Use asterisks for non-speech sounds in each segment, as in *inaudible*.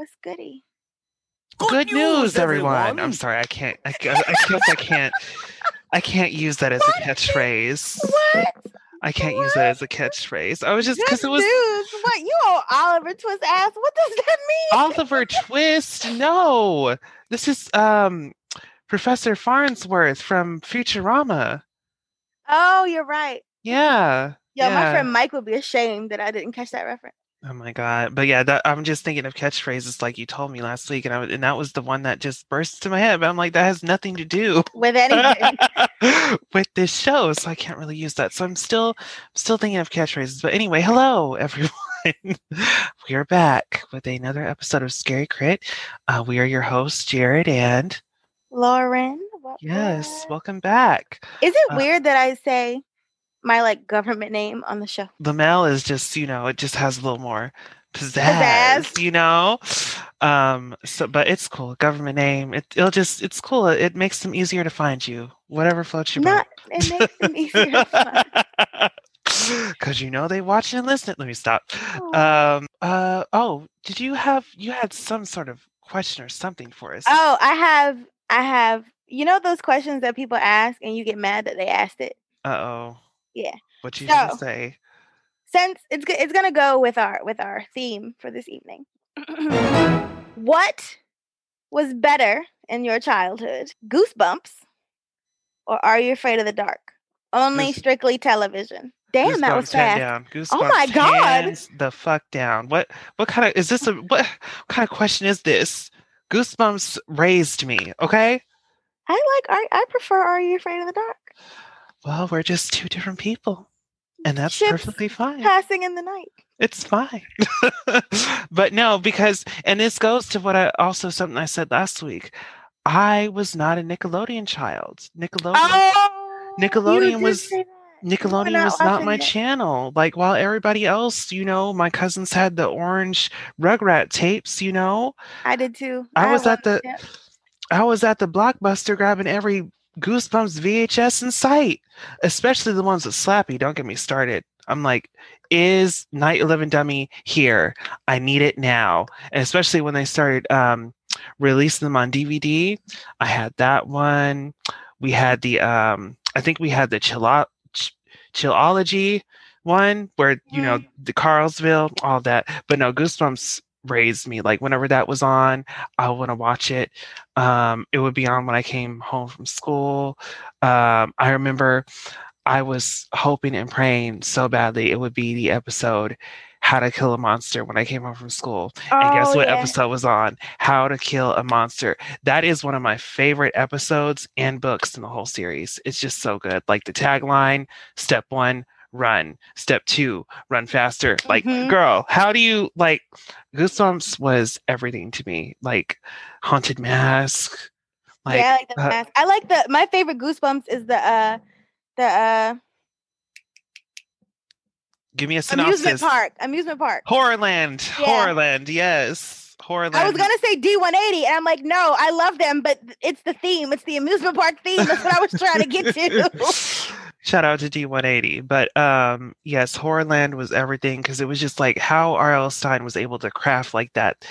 What's goody? Good, news, everyone. I'm sorry, I can't. I, I guess I can't. I can't use that as a catchphrase. What? I can't use that as a catchphrase. I was just because it was news. What you owe Oliver Twist ass? What does that mean? Oliver Twist. No, this is um Professor Farnsworth from Futurama. Oh, you're right. Yeah. Yo, my friend Mike would be ashamed that I didn't catch that reference. Oh my god! But yeah, that, I'm just thinking of catchphrases like you told me last week, and I was, and that was the one that just burst to my head. But I'm like, that has nothing to do With anything. *laughs* with this show, so I can't really use that. So I'm still still thinking of catchphrases. But anyway, hello everyone. *laughs* we are back with another episode of Scary Crit. Uh, we are your hosts, Jared and Lauren. yes, welcome back. Is it uh, weird that I say my like government name on the show? the mail is just you know it just has a little more pizzazz, Pizzazz. you know um so but it's cool government name it, it'll just it's cool it makes them easier to find you whatever floats your boat. It makes them easier. to find. *laughs* because you know they watch and listen let me stop um uh oh did you have you had some sort of question or something for us Oh, I have. I have. You know those questions that people ask and you get mad that they asked it. uh-oh Yeah. what you gonna So- say Since it's it's gonna go with our with our theme for this evening. *clears throat* what was better in your childhood? Goosebumps, or Are You Afraid of the Dark? Only Goose- strictly television. Damn, that was Goosebumps, fast. Oh my God. the fuck down. What what kind of is this a what, what kind of question is this? Goosebumps raised me, okay? I like. Are, I prefer Are You Afraid of the Dark? Well, we're just two different people. And that's Ships perfectly fine. Passing in the night. It's fine. *laughs* but no, because and this goes to what I also something I said last week. I was not a Nickelodeon child. Nickelodeon Oh, Nickelodeon was- say that. You were Nickelodeon not was not my it. channel. Like while everybody else, you know, my cousins had the orange Rugrat tapes, you know. I did too. I had was at the yeah. I was at the Blockbuster grabbing every Goosebumps VHS in sight, especially the ones with Slappy. Don't get me started. I'm like, is Night 11 Dummy here? I need it now. And especially when they started um, releasing them on DVD, I had that one. We had the, um, I think we had the Chilo- Ch- Chillology one where, you know, the Carlsville, all that. But no, Goosebumps raised me. Like whenever that was on, I want to watch it. Um, it would be on when I came home from school. Um, I remember I was hoping and praying so badly it would be the episode How to Kill a Monster when I came home from school. Oh, and guess Oh, what yeah. episode was on? How to Kill a Monster. That is one of my favorite episodes and books in the whole series. It's just so good. Like the tagline, step one, run. Step two, run faster. Like, Mhm. girl, how do you like Goosebumps was everything to me. Like Haunted Mask. Like yeah, I like the uh, mask. I like the my favorite Goosebumps is the uh the uh give me a synopsis. amusement park. Amusement park. Horrorland. Yeah. Horrorland, yes. Horrorland. I was gonna say D180, and I'm like, no, I love them, but it's the theme. It's the amusement park theme. That's what I was trying to get to. *laughs* *laughs* Shout out to D180. But um yes, Horrorland was everything because it was just like how R.L. Stine was able to craft like that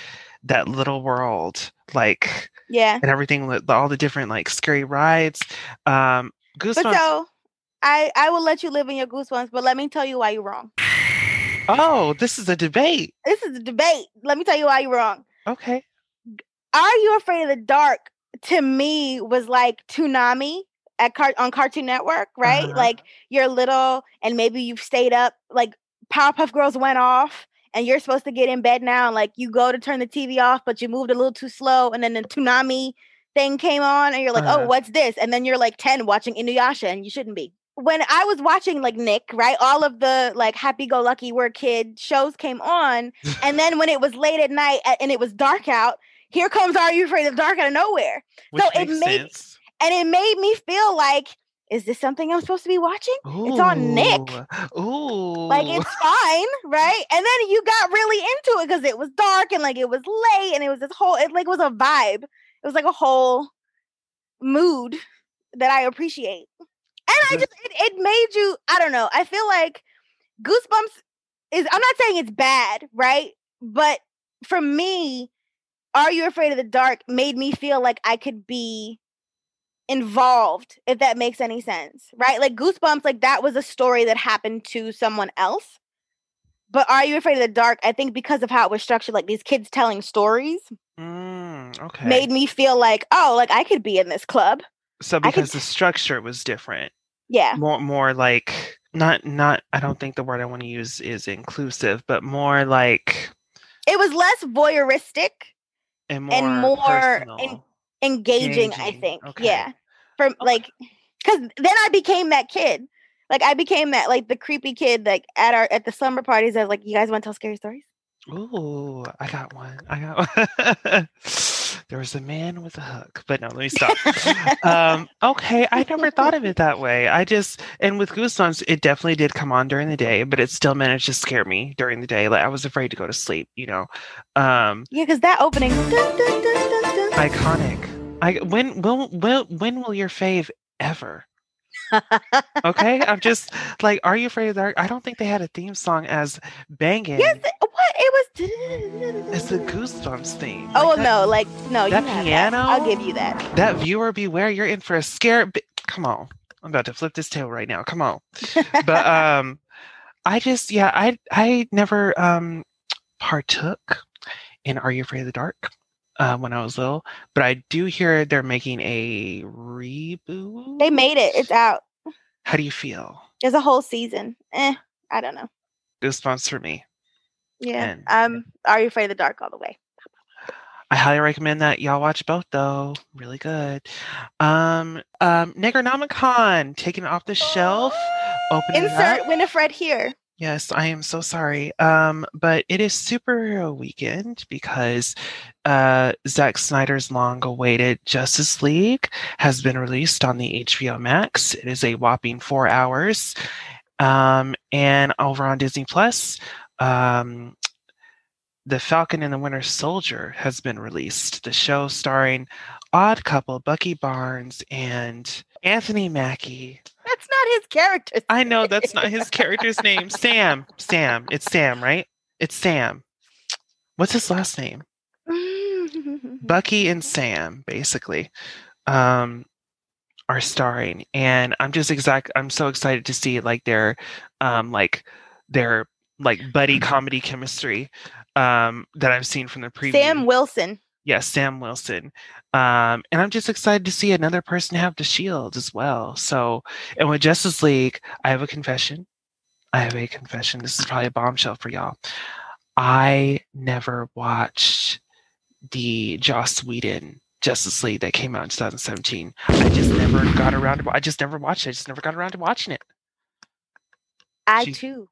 that little world, like yeah. and everything with all the different like scary rides. Um Goosebumps. But so I I will let you live in your goosebumps, but let me tell you why you're wrong. oh, this is a debate. This is a debate. Let me tell you why you're wrong. Okay. Are you afraid of the dark? To me, was like Toonami at car- on Cartoon Network, right? Uh-huh. Like you're little and maybe you've stayed up. Like Powerpuff Girls went off, and you're supposed to get in bed now. And like you go to turn the TV off, but you moved a little too slow, and then the Toonami thing came on, and you're like, Uh-huh. "Oh, what's this?" And then you're like ten watching Inuyasha, and you shouldn't be. When I was watching like Nick, right, all of the like happy-go-lucky we're kid shows came on, and *laughs* then when it was late at night and it was dark out, here comes Are You Afraid of Dark out of nowhere. Which it makes made- sense. And it made me feel like, is this something I'm supposed to be watching? It's on Nick. Ooh. Ooh. Like it's fine, right? And then you got really into it because it was dark and like it was late and it was this whole it like was a vibe. It was like a whole mood that I appreciate. And I just it, it made you. I don't know. I feel like Goosebumps is. I'm not saying it's bad, right? But for me, Are You Afraid of the Dark made me feel like I could be involved, if that makes any sense, right? Like Goosebumps, like that was a story that happened to someone else. But Are You Afraid of the Dark? I think because of how it was structured, like these kids telling stories Mm, okay. made me feel like, oh, like I could be in this club. so because the structure was different. Yeah. More more like not not I don't think the word I want to use is inclusive, but more like It was less voyeuristic, and more, And more personal. Engaging, I think. okay. Yeah. From like cuz then I became that kid. Like I became that like the creepy kid like at our at the slumber parties that was like you guys want to tell scary stories? Ooh, I got one. I got one. *laughs* there was a man with a hook, but no, let me stop. *laughs* um, okay, I never thought of it that *laughs* way. I just and with Goosebumps, it definitely did come on during the day, but it still managed to scare me during the day. Like I was afraid to go to sleep. You know, um, Yeah, cuz that opening dun, dun, dun. iconic. I when will will when will your fave ever? Okay, I'm just like, are you afraid of the dark? I don't think they had a theme song as banging Yes, what? It was It's the Goosebumps theme. Oh Like, that- no, like no, that piano? That. I'll give you that. That viewer beware, you're in for a scare. Come on. I'm about to flip this tail right now. Come on. But um I just yeah, I I never um partook in Are You Afraid of the Dark uh, when I was little, but I do hear they're making a reboot. They made it. It's out. How do you feel? There's a whole season. Eh, I don't know. Goosebumps for me. Yeah. And- um, Are you afraid of the dark all the way? I highly recommend that y'all watch both though. Really good. Um um Necronomicon taking off the shelf. Up. Insert Winifred here. Yes, I am so sorry. Um, but it is superhero weekend because uh, Zack Snyder's long-awaited Justice League has been released on the HBO Max. It is a whopping four hours, um, and over on Disney Plus, um, the Falcon and the Winter Soldier has been released. The show starring Odd Couple, Bucky Barnes, and Anthony Mackie. That's not his character. I know that's not his character's name. *laughs* Sam. Sam. It's Sam, right? It's Sam. What's his last name? Bucky and Sam, basically, um, are starring, and I'm just exact. I'm so excited to see like their, um, like their like buddy comedy chemistry, um, that I've seen from the previous. Sam Wilson. Yes, Sam Wilson. Um, and I'm just excited to see another person have the shield as well. So, and with Justice League, I have a confession. I have a confession. This is probably a bombshell for y'all. I never watched the Joss Whedon Justice League that came out in 2017. I just never got around to. I just never watched it. I just never got around to watching it. I She- too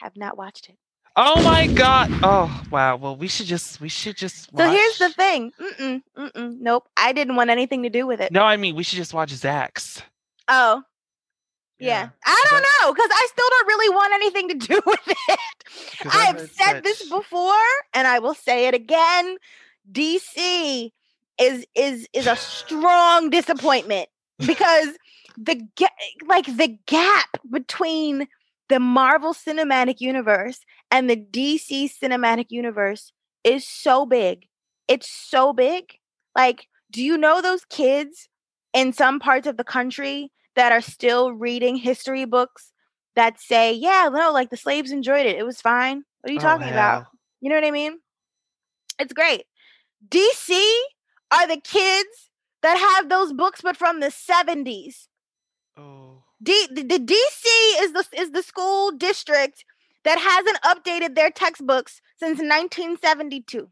have not watched it. Oh my god! Oh wow. Well, we should just. We should just. So here's the thing. Mm-mm, mm-mm, nope. I didn't want anything to do with it. No, I mean we should just watch Zack's. Oh. Yeah. I don't know because I still don't really want anything to *laughs* do with it. *laughs* I have said this before and I will say it again. DC is is is a strong disappointment *laughs* because the ga- like the gap between the Marvel Cinematic Universe and the DC Cinematic Universe is so big. It's so big. Like, do you know those kids in some parts of the country that are still reading history books that say, yeah, no, like the slaves enjoyed it. It was fine. What are you Oh, talking about? You know what I mean? It's great. DC are the kids that have those books, but from the 70s. Oh. D- the, the DC is the is the school district that hasn't updated their textbooks since 1972.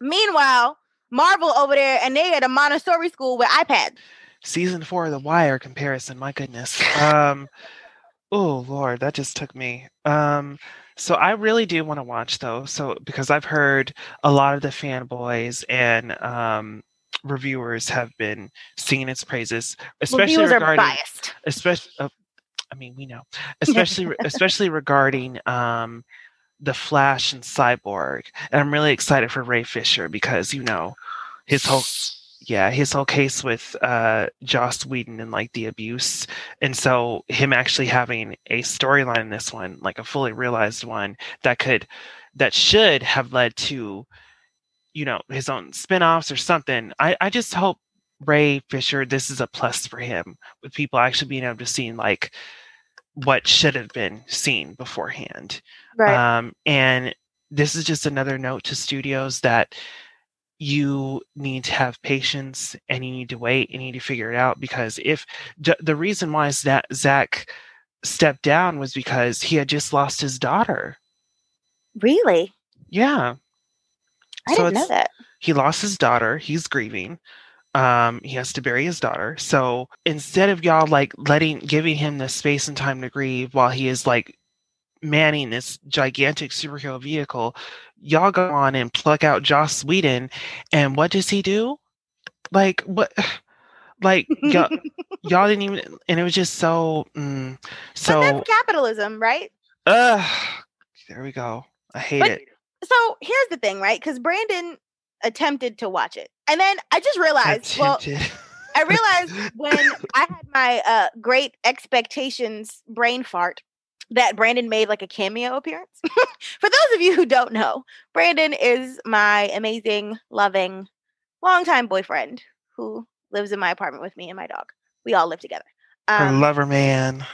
Meanwhile, Marvel over there and they at a Montessori school with iPads. season four of The Wire comparison. My goodness. *laughs* Um, oh Lord, that just took me. Um, so I really do want to watch though. So because I've heard a lot of the fanboys and um, reviewers have been singing its praises, especially Reviewers are regarding, biased. especially. Uh, I mean, we know, *laughs* especially especially regarding um, the Flash and Cyborg, and I'm really excited for Ray Fisher because you know his whole yeah, his whole case with uh, Joss Whedon and like the abuse, and so him actually having a storyline in this one, like a fully realized one that could, that should have led to, you know, his own spin-offs or something. I I just hope Ray Fisher, this is a plus for him with people actually being able to see like what should have been seen beforehand. Right. Um, and this is just another note to studios that you need to have patience and you need to wait and you need to figure it out because if the reason why Zack stepped down was because he had just lost his daughter. Really? Yeah. I so didn't know that. He lost his daughter. He's grieving. Um, he has to bury his daughter. So instead of y'all like letting giving him the space and time to grieve while he is like manning this gigantic superhero vehicle, y'all go on and pluck out Joss Whedon, and what does he do? Like what? *sighs* Like y'all, *laughs* y'all didn't even, and it was just so. Mm, so but that's capitalism, right? Ugh. There we go. I hate but, it. So here's the thing, right? Because Brandon attempted to watch it, and then I just realized. Attempted. Well, I realized *laughs* when I had my uh, great expectations brain fart that Brandon made like a cameo appearance. *laughs* For those of you who don't know, Brandon is my amazing, loving, longtime boyfriend who lives in my apartment with me and my dog. We all live together. Um, lover man.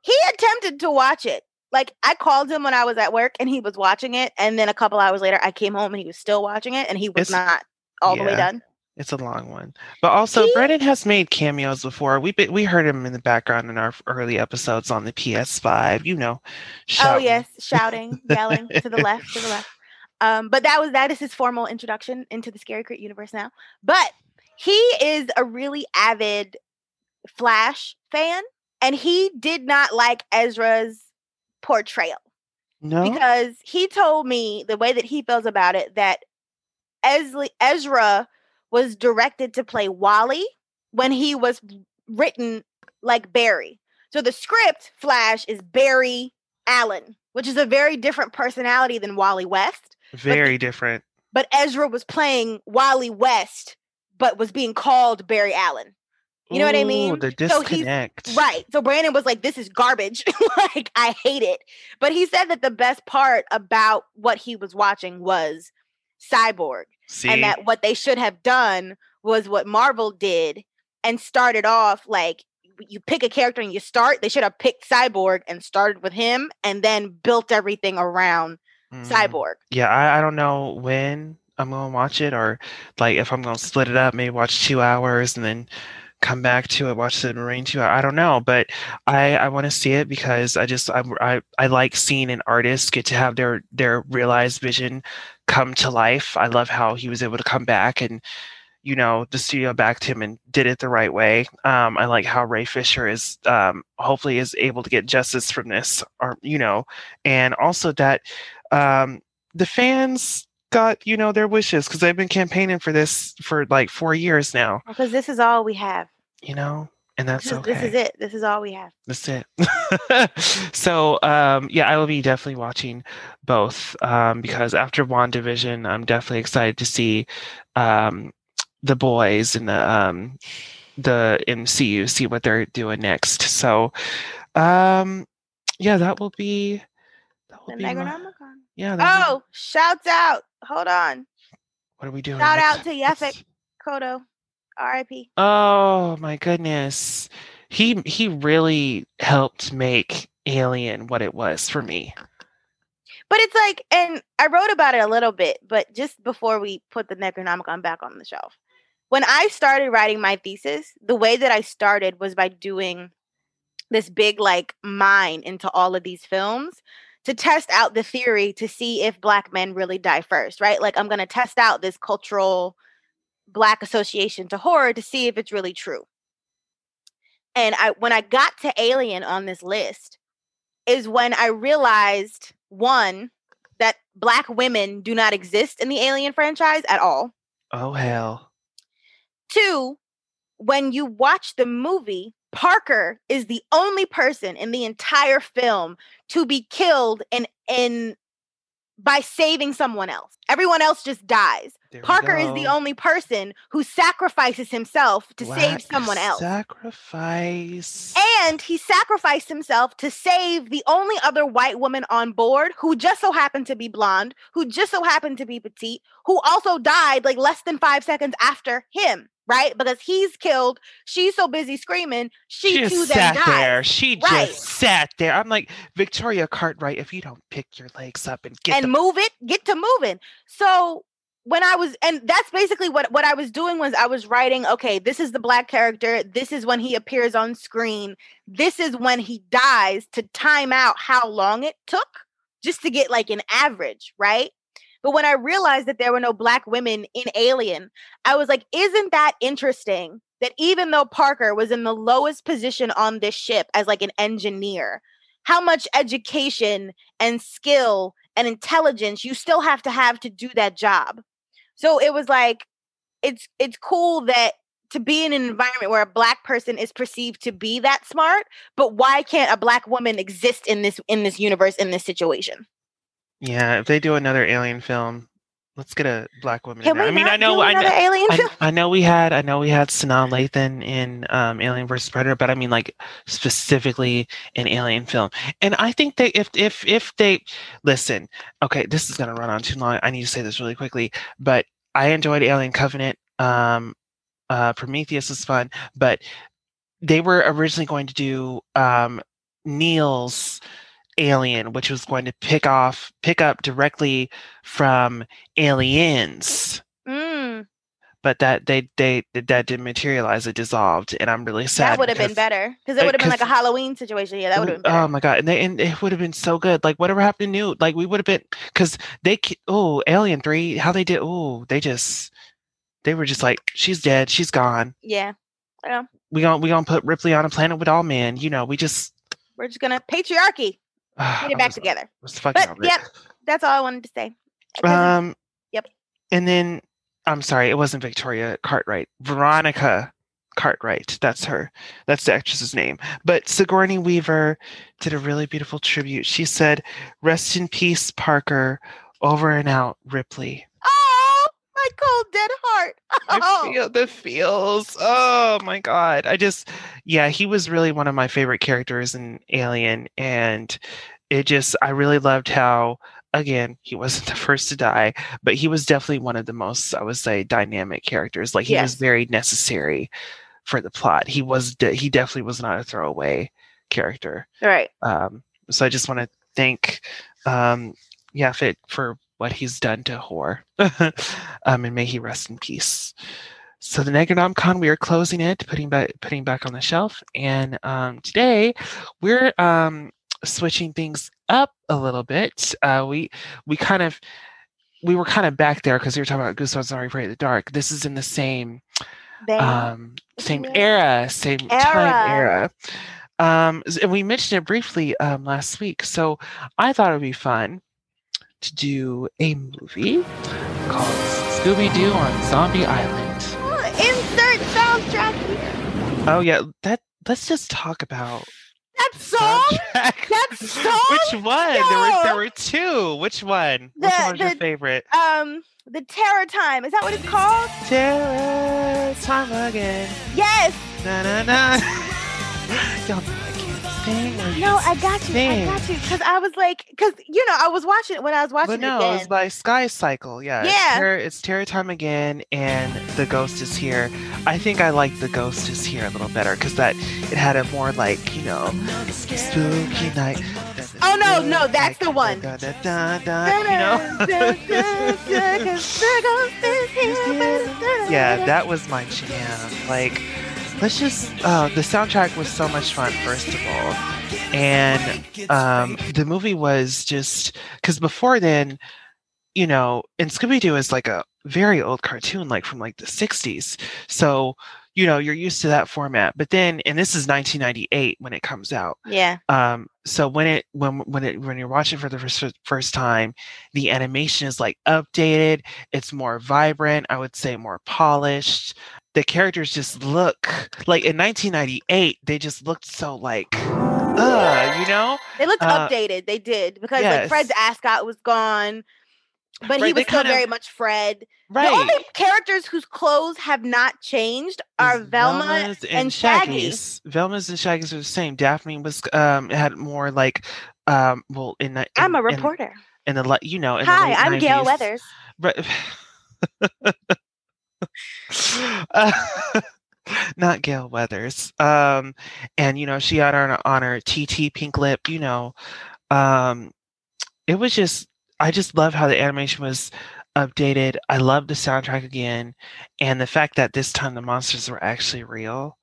He attempted to watch it. Like I called him when I was at work and he was watching it, and then a couple hours later I came home and he was still watching it, and he was it's, not all yeah. the way done. It's a long one, but also he, Brandon has made cameos before. We we heard him in the background in our early episodes on the PS5. You know, oh, shouting. oh yes, shouting, yelling to the left, to the left. Um, but that was that is his formal introduction into the Scary Crit universe now. But he is a really avid Flash fan, and he did not like Ezra's portrayal. No, because he told me the way that he feels about it that Ezra was directed to play Wally when he was written like Barry. So the script Flash is Barry Allen, which is a very different personality than Wally West. Very but, different. But Ezra was playing Wally West, but was being called Barry Allen. You know Ooh, what I mean? The disconnect. So right. So Brandon was like, this is garbage. *laughs* like, I hate it. But he said that the best part about what he was watching was Cyborg. See? And that what they should have done was what Marvel did and started off like you pick a character and you start, they should have picked Cyborg and started with him and then built everything around mm. Cyborg. Yeah, I, I don't know when I'm gonna watch it or like if I'm gonna split it up, maybe watch two hours and then come back to it, watch the remaining two. I don't know, but I I want to see it because I just I, I I like seeing an artist get to have their their realized vision come to life. I love how he was able to come back and you know the studio backed him and did it the right way. Um, I like how Ray Fisher is um, hopefully is able to get justice from this, or you know, and also that um, the fans got you know their wishes because they've been campaigning for this for like four years now. Because this is all we have. You know, and that's okay. *laughs* This is it. This is all we have. That's it. *laughs* so um, yeah, I will be definitely watching both um, because after WandaVision, I'm definitely excited to see um, the boys and the um, the MCU, see what they're doing next. So um, yeah, that will be that will the be my, yeah. Oh, shouts out! Hold on. What are we doing? Shout out to Yaphet Kotto. R.I.P. Oh my goodness. He he really helped make Alien what it was for me. But it's like, and I wrote about it a little bit, but just before we put the Necronomicon back on the shelf, when I started writing my thesis, the way that I started was by doing this big like mine into all of these films to test out the theory to see if black men really die first, right? Like I'm going to test out this cultural black association to horror to see if it's really true. And I when I got to Alien on this list is when I realized one that black women do not exist in the Alien franchise at all. Oh hell. Two, when you watch the movie, Parker is the only person in the entire film to be killed in in by saving someone else. Everyone else just dies. There Parker is the only person who sacrifices himself to Black save someone else. Sacrifice. And he sacrificed himself to save the only other white woman on board who just so happened to be blonde, who just so happened to be petite, who also died like less than five seconds after him, right? Because he's killed. She's so busy screaming, she, she just then sat there. She Right. just sat there. I'm like Victoria Cartwright. If you don't pick your legs up and get and move it, get to moving. So when I was, and that's basically what what I was doing was I was writing, okay, this is the black character. This is when he appears on screen. This is when he dies to time out how long it took just to get like an average, right? But when I realized that there were no black women in Alien, I was like, isn't that interesting? That even though Parker was in the lowest position on this ship as like an engineer, how much education and skill and intelligence you still have to have to do that job. So it was like it's it's cool that to be in an environment where a black person is perceived to be that smart, but why can't a black woman exist in this in this universe in this situation? Yeah, if they do another alien film, let's get a black woman. Can in there. we I mean, I know, I know, alien I. I know we had, I know we had Sanaa Lathan in um, Alien vs Predator, but I mean, like specifically an alien film. And I think that if if if they listen, okay, this is gonna run on too long. I need to say this really quickly, but I enjoyed Alien Covenant. Um, uh, Prometheus is fun, but they were originally going to do um, Neill's Alien, which was going to pick off pick up directly from Aliens, Mm, but that they they that didn't materialize. It dissolved, and I'm really sad. that would have been better because it would have been like a Halloween situation. Yeah, that would have been better. Oh my god, and they and it would have been so good. Like whatever happened to Newt, like we would have been because they oh Alien Three, how they did oh they just they were just like she's dead, she's gone. yeah, We gonna we gonna put Ripley on a planet with all men. You know, we just we're just gonna patriarchy. Get it back together. Was fucking But yep, that's all I wanted to say. Um. Yep. And then I'm sorry, it wasn't Victoria Cartwright. Veronica Cartwright. That's her. That's the actress's name. But Sigourney Weaver did a really beautiful tribute. She said, "Rest in peace, Parker. Over and out, Ripley." My cold dead heart. *laughs* I Oh, feel the feels. Oh my god. I just yeah, he was really one of my favorite characters in Alien and it just I really loved how again, he wasn't the first to die, but he was definitely one of the most I would say dynamic characters. Like he was very necessary for the plot. He was de- he definitely was not a throwaway character. right. Um so I just want to thank um Yaphet for what he's done to Hor. *laughs* um, and may he rest in peace. So the Necronomicon, we are closing it, putting back putting back on the shelf. And um, today we're um, switching things up a little bit. Uh, we we kind of we were kind of back there because we were talking about Goosebumps Afraid of the Dark. This is in the same um, same Yeah. era, same time era. Um, and we mentioned it briefly um, last week. So I thought it would be fun to do a movie called Scooby Doo on Zombie Island. Oh, insert soundtrack here. Oh yeah, that. Let's just talk about That the song? That *laughs* song? Which one? There were there were two. Which one? Which The- one was your favorite? Um, the Terror Time. Is that what it's called? Terror time again. Yes. Na na na. *laughs* Y'all know I can't sing. No, I got you. I got you. Because I was like, because you know, I was watching it when I was watching But no, it it then. was by Skycycle. Yeah. It's Yeah. terror, it's terror time again, and the ghost is here. I think I like the ghost is here a little better because that it had a more like you know spooky night. Oh, no, no, that's the one. Da, da, da, da, you know. *laughs* yeah, that was my jam. Like, let's just. Uh, the soundtrack was so much fun. First of all, and um, the movie was just because before then, you know, and Scooby Doo is like a very old cartoon, like from like the '60s. So you know, you're used to that format. But then, and this is 1998 when it comes out. Yeah. Um, so when it when when it when you're watching for the first first time, the animation is like updated. It's more vibrant. I would say more polished. The characters just look like in 1998. They just looked so like uh, you know, They looked Uh, updated. They did because yes. like Fred's ascot was gone, but he Right, they was still kind of- very much Fred. right? The only characters whose clothes have not changed are Velma Velma's and Shaggy. Shaggy's. Velma's and Shaggy's are the same. Daphne was um had more like um well in the I'm a in- in- reporter. in the you know in Hi, I'm Gale Weathers. Right. *laughs* Uh, *laughs* not Gale Weathers. Um, and you know, she had on on her TT pink lip. You know, um, it was just I just love how the animation was updated. I love the soundtrack again, and the fact that this time the monsters were actually real.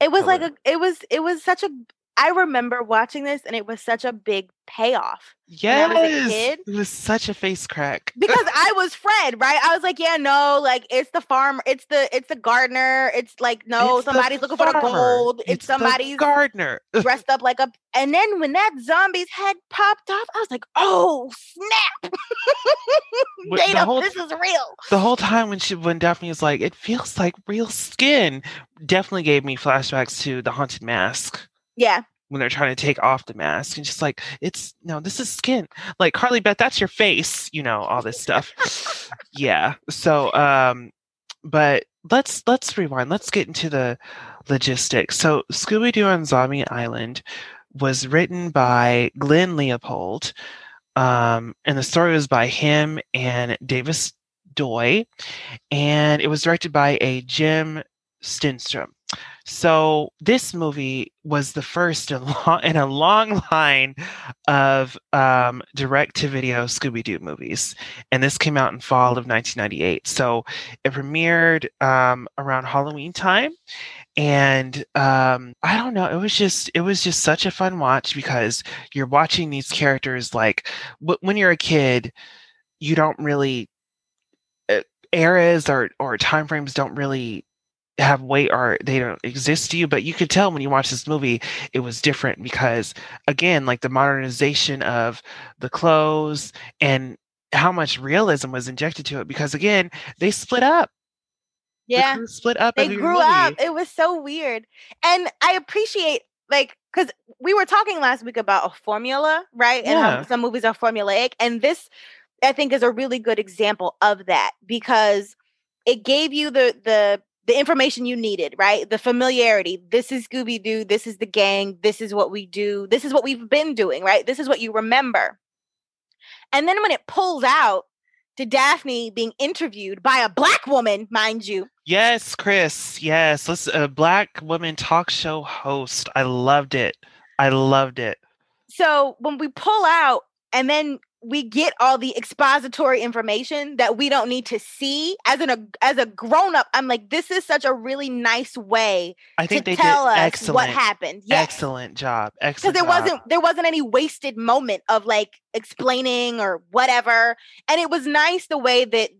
It was like a it was it was such a I remember watching this and it was such a big payoff. Yes, I was a kid- it was such a face crack. Because I was Fred, right? I was like, yeah, no, like it's the farmer, it's the it's the gardener, it's like no, It's somebody's looking for the gold, it's, the somebody's gardener. *laughs* dressed up like a and then when that zombie's head popped off, I was like, oh snap. *laughs* Data, whole- this is real. the whole time when she when Daphne was like, it feels like real skin, definitely gave me flashbacks to the haunted mask Yeah. when they're trying to take off the mask and just like it's no, this is skin. Like Carly Beth, that's your face, you know, all this stuff. *laughs* yeah. So um but let's let's rewind. Let's get into the logistics. So Scooby Doo on Zombie Island was written by Glenn Leopold. Um, and the story was by him and Davis Doi, and it was directed by a Jim Stenstrom. So this movie was the first in, *laughs* lo- in a long line of um, direct-to-video Scooby-Doo movies, and this came out in fall of 1998. So it premiered um, around Halloween time, and um, I don't know, it was just it was just such a fun watch because you're watching these characters like w- when you're a kid, you don't really uh, eras or or time frames don't really have weight or they don't exist to you but you could tell when you watch this movie it was different because again like the modernization of the clothes and how much realism was injected to it because again they split up Yeah. crew split up They grew movie. up. It was so weird. And I appreciate like because we were talking last week about a formula, right? And Yeah. how some movies are formulaic. And this I think is a really good example of that because it gave you the the the information you needed, right? The familiarity. This is Scooby Doo. This is the gang. This is what we do. This is what we've been doing, right? This is what you remember. And then when it pulls out to Daphne being interviewed by a black woman, mind you, Yes, Chris. Yes, let's a black woman talk show host. I loved it. I loved it. so when we pull out and then we get all the expository information that we don't need to see as an a, as a grown up i'm like this is such a really nice way I to they tell did us excellent, what happened yes excellent job. Excellent. because there job. wasn't there wasn't any wasted moment of like explaining or whatever and it was nice the way that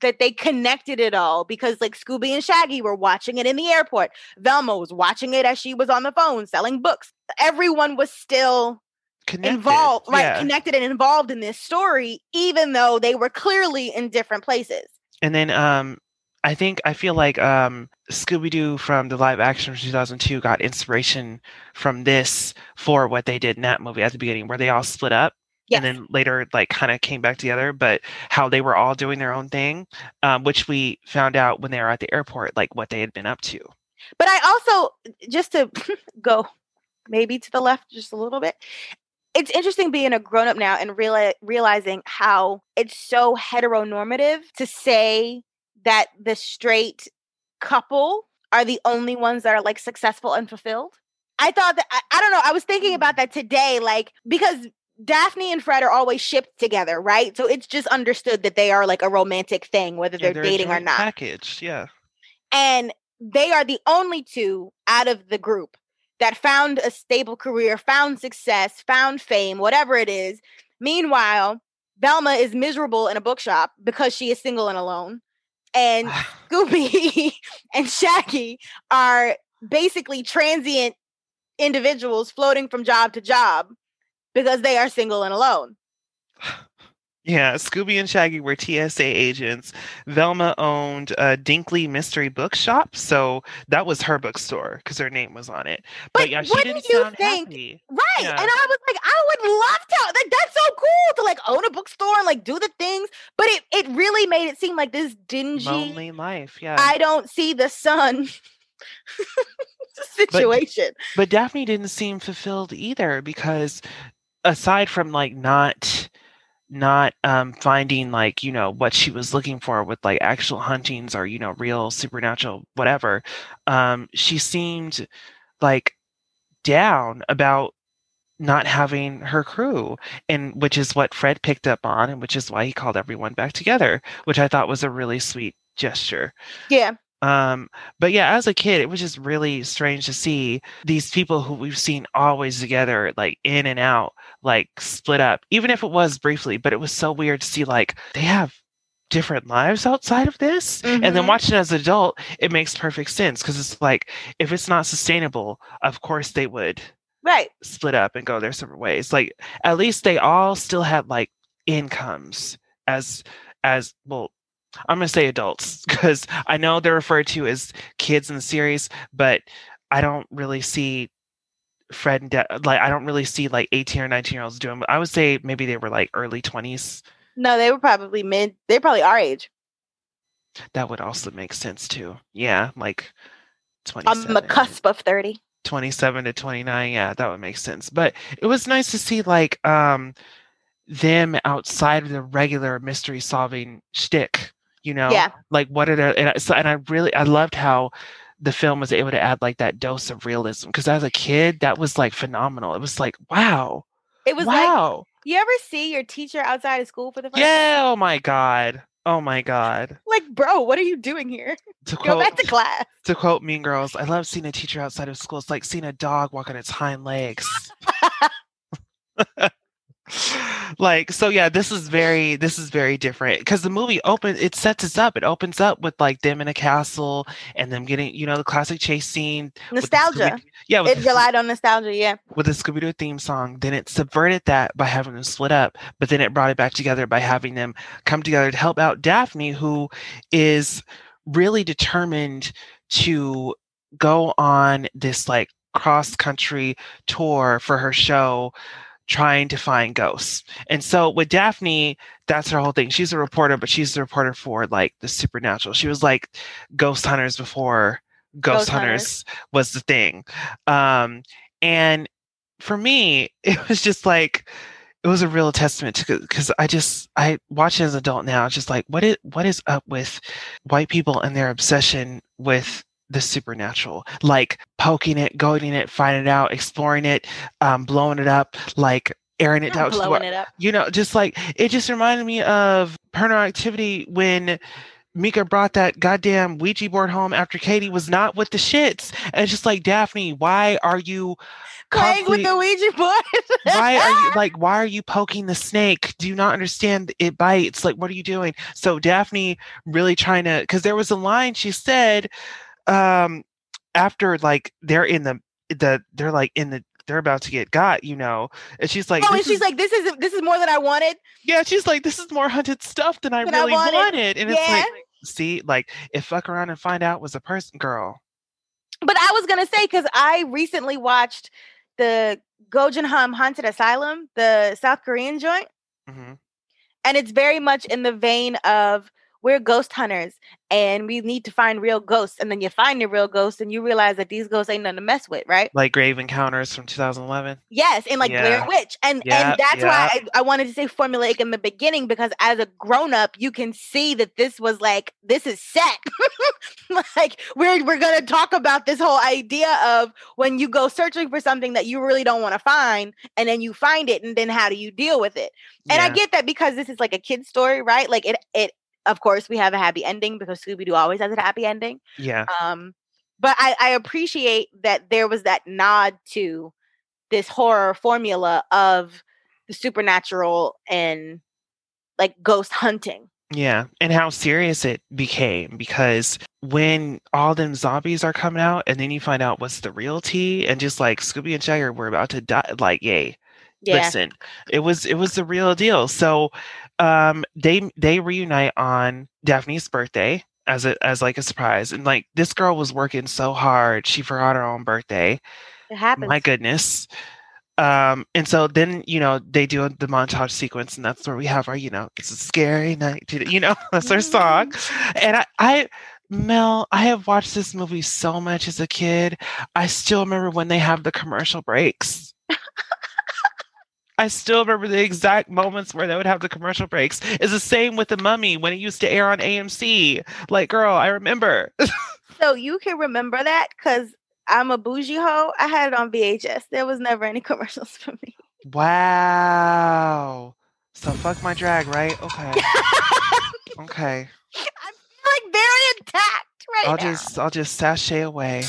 that they connected it all because like Scooby and Shaggy were watching it in the airport. Velma was watching it as she was on the phone selling books. Everyone was still Connected. involved, right? Yeah. Connected and involved in this story, even though they were clearly in different places. And then um I think I feel like um Scooby Doo from the live action from 2002 got inspiration from this for what they did in that movie at the beginning, where they all split up Yes. and then later like kind of came back together. But how they were all doing their own thing, um, which we found out when they were at the airport, like what they had been up to. But I also, just to *laughs* go maybe to the left just a little bit, it's interesting being a grown up now and reali- realizing how it's so heteronormative to say that the straight couple are the only ones that are like successful and fulfilled. I thought that, I, I don't know, I was thinking about mm. that today, like, because Daphne and Fred are always shipped together, right? So it's just understood that they are like a romantic thing, whether Yeah, they're, a dating or not Package, yeah. and they are the only two out of the group that found a stable career, found success, found fame, whatever it is. Meanwhile, Velma is miserable in a bookshop because she is single and alone. And Scooby *laughs* and Shaggy are basically transient individuals floating from job to job because they are single and alone. *sighs* Yeah, Scooby and Shaggy were TSA agents. Velma owned a Dinkley Mystery Bookshop, so that was her bookstore because her name was on it. But, But yeah, she didn't you sound think- happy. Right. Yeah. And I was like, I would love to. Like, that's so cool to like own a bookstore and like do the things. But it, it really made it seem like this dingy, Lonely life, yeah. I don't see the sun situation. but Daphne didn't seem fulfilled either because aside from like not not um finding like you know what she was looking for with like actual huntings or you know real supernatural whatever um she seemed like down about not having her crew and which is what Fred picked up on and which is why he called everyone back together which I thought was a really sweet gesture yeah. Um, but yeah, as a kid, it was just really strange to see these people who we've seen always together, like in and out, like split up, even if it was briefly. But it was so weird to see like they have different lives outside of this. And then Mhm. watching as an adult, it makes perfect sense because it's like if it's not sustainable, of course they would Right. split up and go their separate ways. Like at least they all still had like incomes as as well. I'm gonna say adults *laughs* because I know they're referred to as kids in the series, but I don't really see Fred and De- like I don't really see like 18 or 19 year olds doing. I would say maybe they were like early 20s. No, they were probably mid. They're probably our age. That would also make sense too. Yeah, like 20. On 27. the cusp of 30. 27 to 29 yeah that would make sense but it was nice to see like um them outside of the regular mystery solving shtick you know Yeah. like what are the and I, so, and I really i loved how the film was able to add like that dose of realism because as a kid that was like phenomenal it was like wow It was like, wow you ever see your teacher outside of school for the first yeah oh my god oh my god Like, bro, what are you doing here? to *laughs* Go quote back to class. to quote mean girls i love seeing a teacher outside of school it's like seeing a dog walk on its hind legs *laughs* *laughs* *laughs* like so yeah this is very this is very different because the movie opens it sets us up it opens up with like them in a castle and them getting you know the classic chase scene Nostalgia. Yeah with It the, relied on nostalgia, yeah. with the scooby-doo theme song then it subverted that by having them split up but then it brought it back together by having them come together to help out daphne who is really determined to go on this like cross country tour for her show trying to find ghosts. And so with Daphne, that's her whole thing. She's a reporter, but she's a reporter for like the supernatural. She was like ghost hunters before ghost, Ghost hunters was the thing. Um and for me, *laughs* it was just like it was a real testament to because I just I watch it as an adult now. Just like what is what is up with white people and their obsession with the supernatural, like poking it, goading it, finding it out, exploring it, um, blowing it up, like airing it out blowing it up. you know, just like it just reminded me of Paranormal Activity when Micah brought that goddamn Ouija board home after Katie was not with the shits. And it's just like Daphne, why are you Playing with the Ouija board. why are you *laughs* like why are you poking the snake? Do you not understand it bites? Like what are you doing? So Daphne really trying to because there was a line she said um after like they're in the the they're like in the they're about to get got, you know. And she's like oh, and she's is- like, this is this is more than I wanted. yeah, she's like, this is more hunted stuff than I Than I really wanted. wanted. And it's like, see, like, if fuck around and find out was a person, girl. But I was gonna say because I recently watched the Gonjiam Haunted Asylum, the South Korean joint, hmm and it's very much in the vein of we're ghost hunters and we need to find real ghosts, and then you find the real ghosts and you realize that these ghosts ain't nothing to mess with, right? Like Grave Encounters from 2011. Yes, and like Blair Yeah. Witch, and Yeah, and that's why. I, I wanted to say formulaic in the beginning because as a grown up, you can see that this was like this is set. *laughs* like we're we're gonna talk about this whole idea of when you go searching for something that you really don't want to find, and then you find it, and then how do you deal with it? And I get that because this is like a kid's story, right? Like it it. Of course, we have a happy ending because Scooby Doo always has a happy ending. yeah. Um, but I, I appreciate that there was that nod to this horror formula of the supernatural and like ghost hunting. Yeah. And how serious it became because when all them zombies are coming out and then you find out what's the real tea and just like Scooby and Jagger were about to die, like, yay. Yeah. listen it was it was the real deal so um they they reunite on daphne's birthday as a as like a surprise and like this girl was working so hard she forgot her own birthday It happens. my goodness um and so then you know they do the montage sequence and that's where we have our you know it's a scary night you know *laughs* that's our song and i i Mel, I have watched this movie so much as a kid. I still remember when they have the commercial breaks. I still remember the exact moments where they would have the commercial breaks. It's the same with the mummy when it used to air on AMC. Like, girl, I remember. *laughs* So you can remember that because I'm a bougie hoe. I had it on VHS. There was never any *laughs* commercials for me. wow. So fuck my drag, right? Okay. *laughs* Okay. I'm feeling very attacked right I'll now. just I'll just sashay away.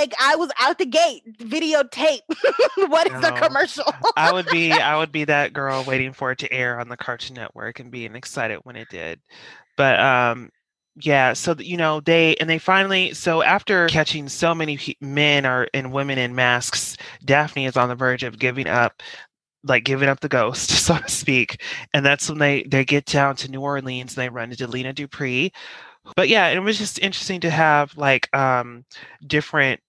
Like I was out the gate videotape. *laughs* what is a commercial? I would be *laughs* I would be that girl waiting for it to air on the Cartoon Network and being excited when it did. But um yeah, so you know they and they finally so after catching so many men or and women in masks, Daphne is on the verge of giving up like giving up the ghost, *laughs* so to speak. And that's when they they get down to New Orleans and they run into Lena Dupree. But yeah, it was just interesting to have like um different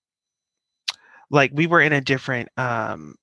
like we were in a different um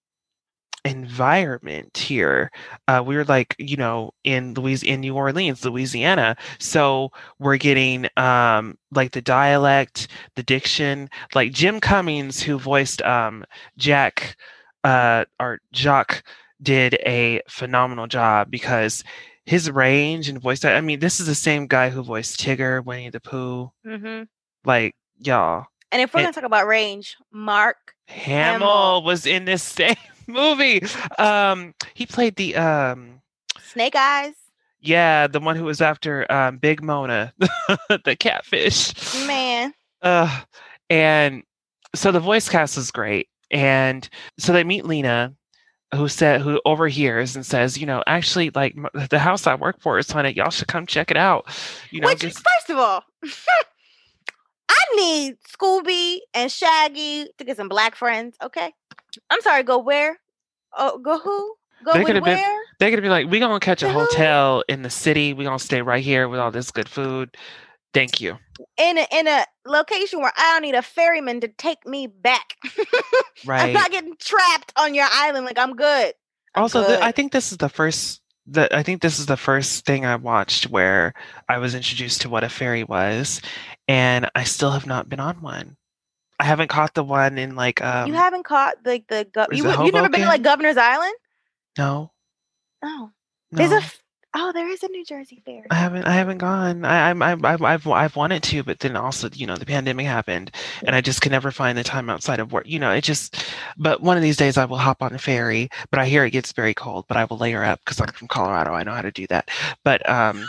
environment here. Uh, we were like, you know, in Louis in New Orleans, Louisiana. So we're getting um like the dialect, the diction, like Jim Cummings, who voiced um Jack uh or Jacques did a phenomenal job because his range and voice I mean, this is the same guy who voiced Tigger, Winnie the Pooh. hmm Like, y'all. And if we're gonna talk about range, Mark, Hamill, Hamill. was in this *laughs* same movie. Um, he played the um, Snake Eyes, yeah, the one who was after um, Big Mona, *laughs* the catfish. man. Uh, and so the voice cast is great, and so they meet Lena, who said who overhears and says, you know, actually, like the house I work for is haunted. Y'all should come check it out. You know, Which, just first of all, *laughs* need Scooby and Shaggy to get some black friends. Okay, I'm sorry. Go where? Oh, go who? Go They with could've been- where? they're gonna be like, "We're gonna catch a hotel in the city. We're gonna stay right here with all this good food. Thank you. in a, in a location where I don't need a ferryman to take me back. *laughs* right. I'm not getting trapped on your island. Like I'm good. I'm also the, i think this is the first the, i think this is the first thing i watched where i was introduced to what a fairy was and i still have not been on one. I haven't caught the one in like um you haven't caught like the is you you never been to like Governor's Island? no. Oh, no there's a f- oh there is a New Jersey fair. I haven't. I haven't gone. I, I'm. I've, I've. I've. Wanted to, but then also, you know, the pandemic happened, and I just could never find the time outside of work. You know, it just. But one of these days, I will hop on a ferry. But I hear it gets very cold. But I will layer up because I'm from Colorado. I know how to do that. But um,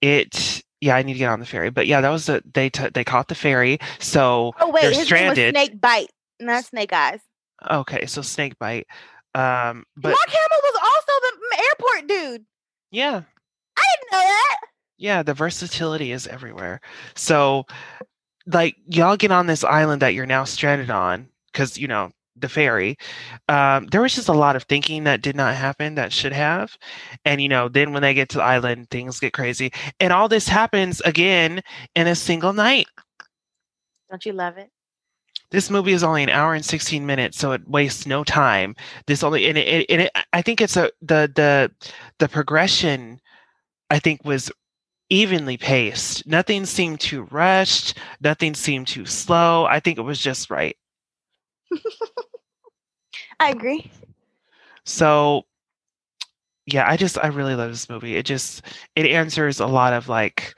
it. Yeah, I need to get on the ferry. But yeah, that was the they. T- they caught the ferry. So Oh wait, they're his name stranded. Snake Bite, not Snake Eyes. okay, so snake bite. Um, but Mark Hamill was also the airport dude. Yeah, I didn't know that. Yeah, the versatility is everywhere. So, like, y'all get on this island that you're now stranded on because, you know, the ferry. Um, there was just a lot of thinking that did not happen that should have. And, you know, then when they get to the island, things get crazy. And all this happens again in a single night. Don't you love it? This movie is only an hour and 16 minutes, so it wastes no time. This only, and it, and it I think it's a, the, the, the progression, I think was evenly paced. Nothing seemed too rushed. Nothing seemed too slow. I think it was just right. *laughs* I agree. So, yeah, I just I really love this movie. It just it answers a lot of like,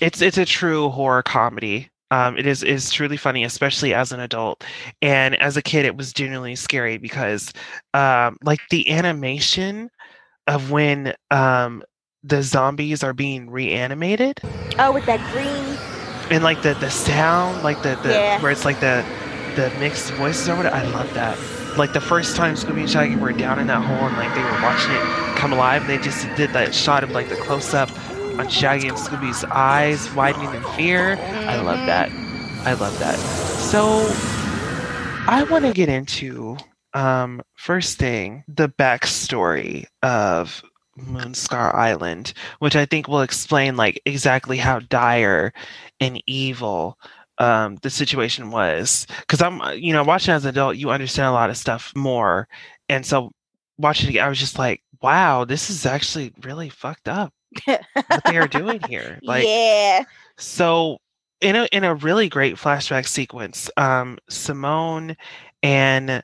it's it's a true horror comedy. Um, it is is truly funny, especially as an adult, and as a kid, it was genuinely scary because, um, like the animation of when um the zombies are being reanimated Oh, with that green. and like the the sound like the, the Yeah. where it's like the the mixed voices or whatever i love that like the first time scooby and shaggy were down in that hole and like they were watching it come alive they just did that shot of like the close-up on shaggy and scooby's eyes widening in fear. I love Mhm. that. I love that. So I want to get into um first thing the backstory of Moonscar Island, which I think will explain like exactly how dire and evil um the situation was. Because I'm you know watching as an adult, you understand a lot of stuff more, and so watching it, I was just like, wow, this is actually really fucked up what they are doing *laughs* here. Like, yeah. so in a in a really great flashback sequence, um, Simone and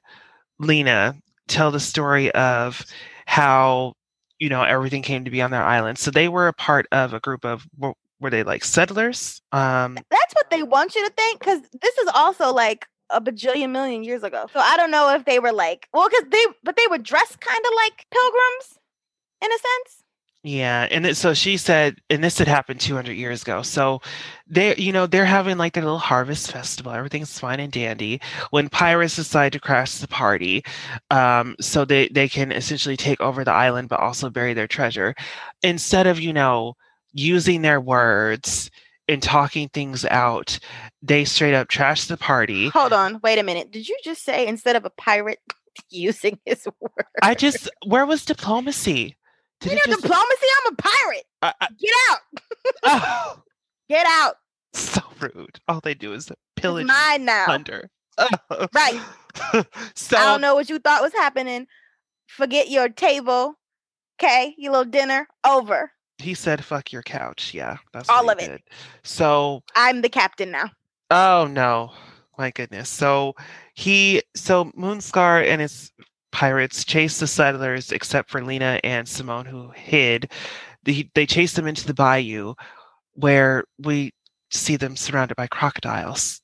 Lena tell the story of how you know everything came to be on their island. So they were a part of a group of were, they like settlers? Um, That's what they want you to think because this is also like a bajillion million years ago. So I don't know if they were like, well, because they, but they were dressed kind of like pilgrims in a sense. Yeah, and it, so she said, and this had happened 200 years ago. So they, you know, they're having like their little harvest festival. Everything's fine and dandy. When pirates decide to crash the party, um, so they they can essentially take over the island, but also bury their treasure. Instead of you know using their words and talking things out, they straight up trash the party. Hold on, wait a minute. Did you just say instead of a pirate *laughs* using his word? I just, where was diplomacy? You know just? diplomacy. I'm a pirate. I- I- Get out. oh, *laughs* Get out. so rude. All they do is It's pillage, mine now. plunder. Oh. Right. *laughs* so I don't know what you thought was happening. Forget your table. Okay, your little dinner over. he said, "Fuck your couch." Yeah, that's All of it. did. So, I'm the captain now. oh no, my goodness. So he, so Moonscar and his pirates chased the settlers, except for Lena and Simone, who hid. They, they chased them into the bayou, where we see them surrounded by crocodiles,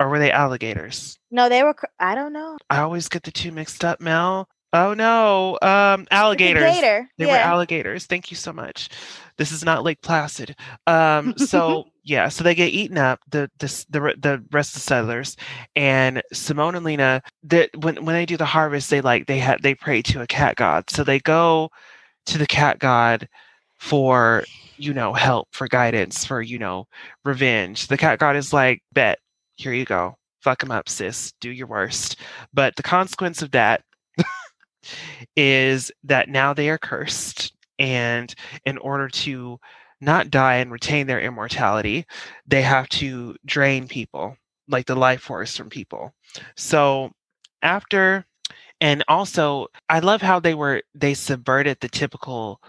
or were they alligators? No, they were. cr- I don't know. I always get the two mixed up, Mel. Oh no, um, alligators. gator. They were alligators. Thank you so much. This is not Lake Placid. Um, so *laughs* yeah, so they get eaten up. The the the the rest of the settlers and Simone and Lena. That when when they do the harvest, they like they had they pray to a cat god. So they go to the cat god for you know help, for guidance, for you know revenge. The cat god is like, bet here you go, fuck him up, sis. Do your worst. But the consequence of that *laughs* is that now they are cursed and in order to not die and retain their immortality they have to drain people like the life force from people. So after and also i love how they were they subverted the typical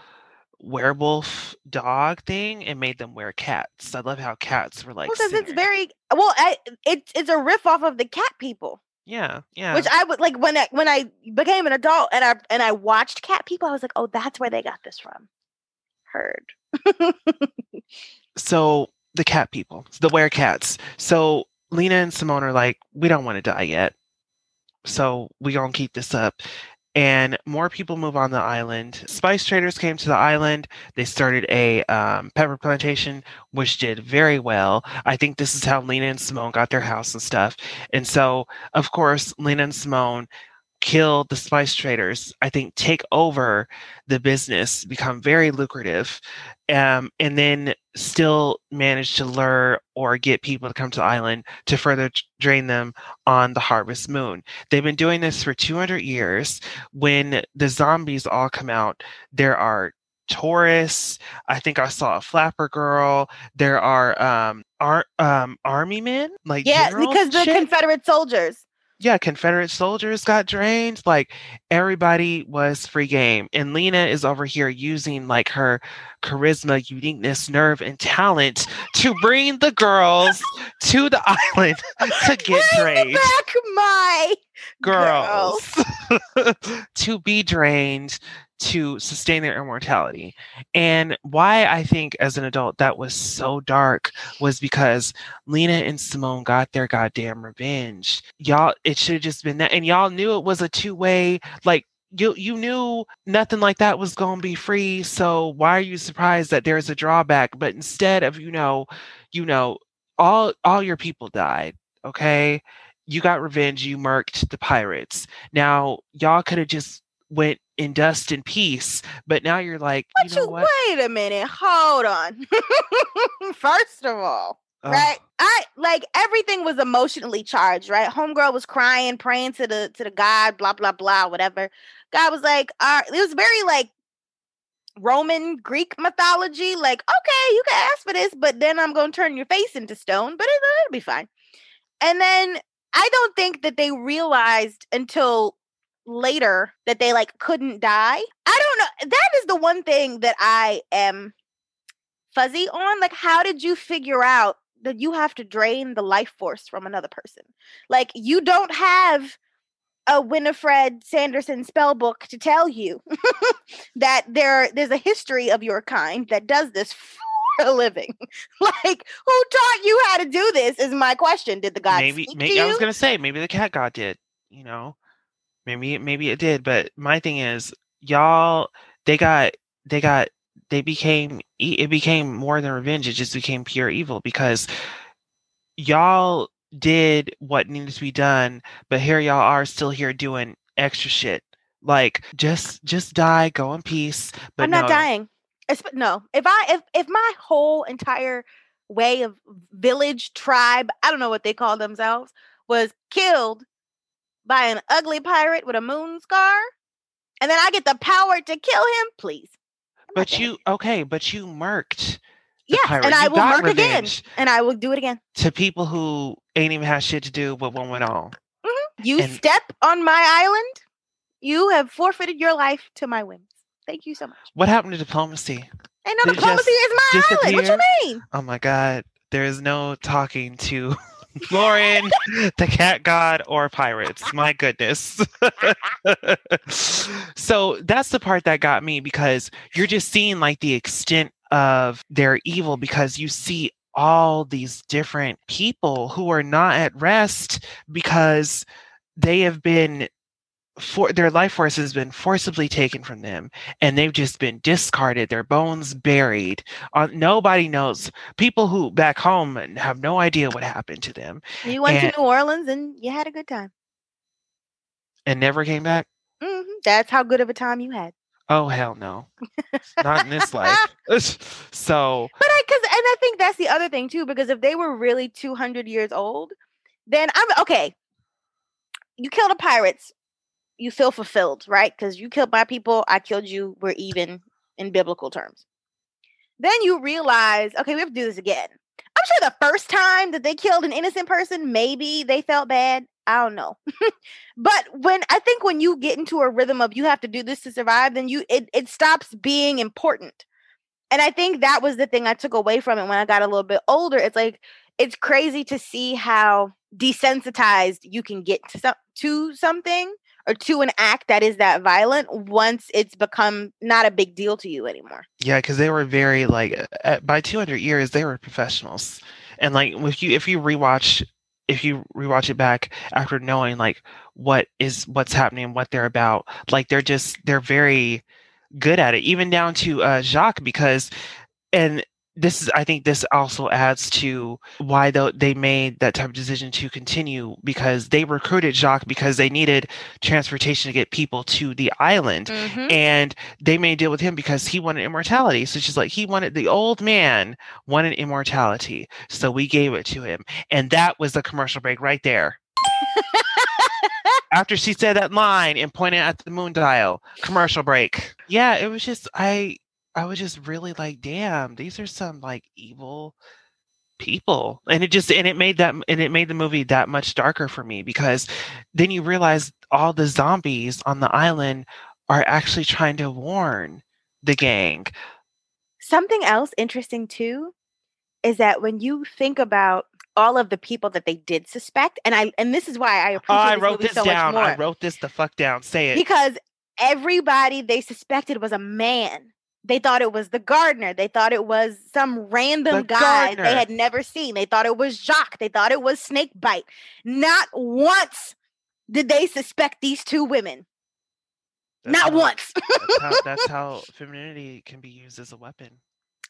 werewolf dog thing and made them wear cats. I love how cats were like because it's very well. I, it's it's a riff off of the cat people, yeah yeah which I would like when I when I became an adult and I and I watched cat people. I was like, oh, that's where they got this from. Heard. so the cat people, the werecats. So Lena and Simone are like, we don't want to die yet. So we gonna keep this up. And more people move on the island. Spice traders came to the island. They started a um, pepper plantation, which did very well. I think this is how Lena and Simone got their house and stuff. And so, of course, Lena and Simone kill the spice traders. I think take over the business, become very lucrative, um, and then still manage to lure or get people to come to the island to further drain them on the harvest moon. They've been doing this for 200 years. When the zombies all come out, there are tourists. I think I saw a flapper girl. There are um, ar- um, army men, like Yeah, because the shit Confederate soldiers. Yeah, Confederate soldiers got drained. Like everybody was free game. And Lena is over here using like her charisma, uniqueness, nerve, and talent to bring the girls to the *laughs* island to get Bring drained. back my Girls *laughs* to be drained to sustain their immortality. And why I think as an adult that was so dark was because Lena and Simone got their goddamn revenge. Y'all, it should have just been that. And y'all knew it was a two way, like, you, you knew nothing like that was going to be free. So why are you surprised that there's a drawback? But instead of, you know, you know, all all your people died. Okay. You got revenge. You murked the pirates. Now y'all could have just went in dust and peace, but now you're like, you know you what? wait a minute. Hold on. *laughs* First of all, Ugh. right? I like everything was emotionally charged, right? Homegirl was crying, praying to the to the God, blah blah blah, whatever. God was like, uh, it was very like Roman Greek mythology. Like, okay, you can ask for this, but then I'm gonna turn your face into stone, but it, it'll be fine. And then I don't think that they realized until later that they like couldn't die. I don't know. That is the one thing that I am fuzzy on. Like, how did you figure out that you have to drain the life force from another person? Like, you don't have a Winifred Sanderson spell book to tell you *laughs* that there there's a history of your kind that does this for a living. *laughs* like, who taught you how to do this? Is my question. Did the god maybe maybe I was gonna say maybe the cat god did, you know. Maybe maybe it did, but my thing is y'all they got they got they became it became more than revenge, it just became pure evil because y'all did what needed to be done, but here y'all are still here doing extra shit. Like just just die, go in peace. But I'm not no, dying. Esp- No, if I if if my whole entire way of village tribe, I don't know what they call themselves, was killed by an ugly pirate with a moon scar, and then I get the power to kill him, please. I'm But you okay, but you murked yes, pirate. and I You will got murk again, and I will do it again. to people who ain't even had shit to do but one went on. Mm-hmm. You And- step on my island, you have forfeited your life to my whims. Thank you so much. What happened to diplomacy? Ain't no diplomacy is my island. What you disappear? mean? Oh my god, there is no talking to *laughs* Lauren, the cat god, or pirates. My goodness. *laughs* so that's the part that got me because you're just seeing like the extent of their evil because you see all these different people who are not at rest because they have been for their life force has been forcibly taken from them and they've just been discarded their bones buried. Uh, nobody knows. People who back home have no idea what happened to them You went And- to New Orleans and you had a good time. and never came back? Hmm That's how good of a time you had. oh hell no. Not in this life. *laughs* *laughs* So But I, cause, and I think that's the other thing too, because if they were really 200 years old, then I'm okay. You kill the pirates, you feel fulfilled, right? Because you killed my people, I killed you, we're even in biblical terms. Then you realize, okay, we have to do this again. I'm sure the first time that they killed an innocent person, maybe they felt bad. I don't know. *laughs* but when I think when you get into a rhythm of you have to do this to survive, then you it, it stops being important. And I think that was the thing I took away from it when I got a little bit older. It's like it's crazy to see how desensitized you can get to some, to something or to an act that is that violent once it's become not a big deal to you anymore. yeah because they were very like uh, at, by 200 years they were professionals and like if you if you rewatch if you rewatch it back after knowing like what is what's happening what they're about like they're just they're very good at it even down to uh jacques because and this is i think this also adds to why they made that type of decision to continue because they recruited jacques because they needed transportation to get people to the island Mhm. and they made a deal with him because he wanted immortality. So she's like, he wanted the old man wanted immortality, so we gave it to him, and that was the commercial break right there. After she said that line and pointed at the moon dial, commercial break. Yeah, it was just I I was just really like, damn, these are some like evil people and it just and it made that and it made the movie that much darker for me because then you realize all the zombies on the island are actually trying to warn the gang. Something else interesting too is that when you think about all of the people that they did suspect, and I and this is why I Oh, appreciate I this wrote movie this so down. I wrote this the fuck down. Say it. because everybody they suspected was a man. They thought it was the gardener. They thought it was some random The guy they had never seen. They thought it was Jacques. They thought it was Snakebite. Not once did they suspect these two women. That's Not how- once. *laughs* That's how, that's how femininity can be used as a weapon.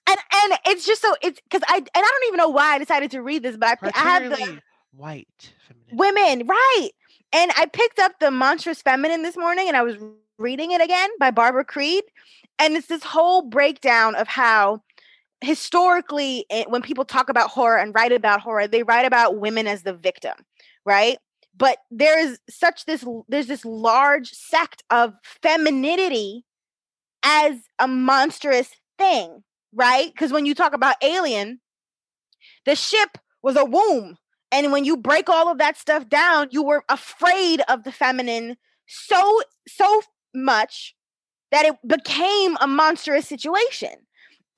and and it's just so it's because I and I don't even know why I decided to read this, but I, I have the white femininity. women right, and I picked up the Monstrous Feminine this morning, and I was reading it again by Barbara Creed, and it's this whole breakdown of how historically eh, when people talk about horror and write about horror they write about women as the victim right? But there's such this there's this large sect of femininity as a monstrous thing right? Because when you talk about alien the ship was a womb and when you break all of that stuff down you were afraid of the feminine so so much that it became a monstrous situation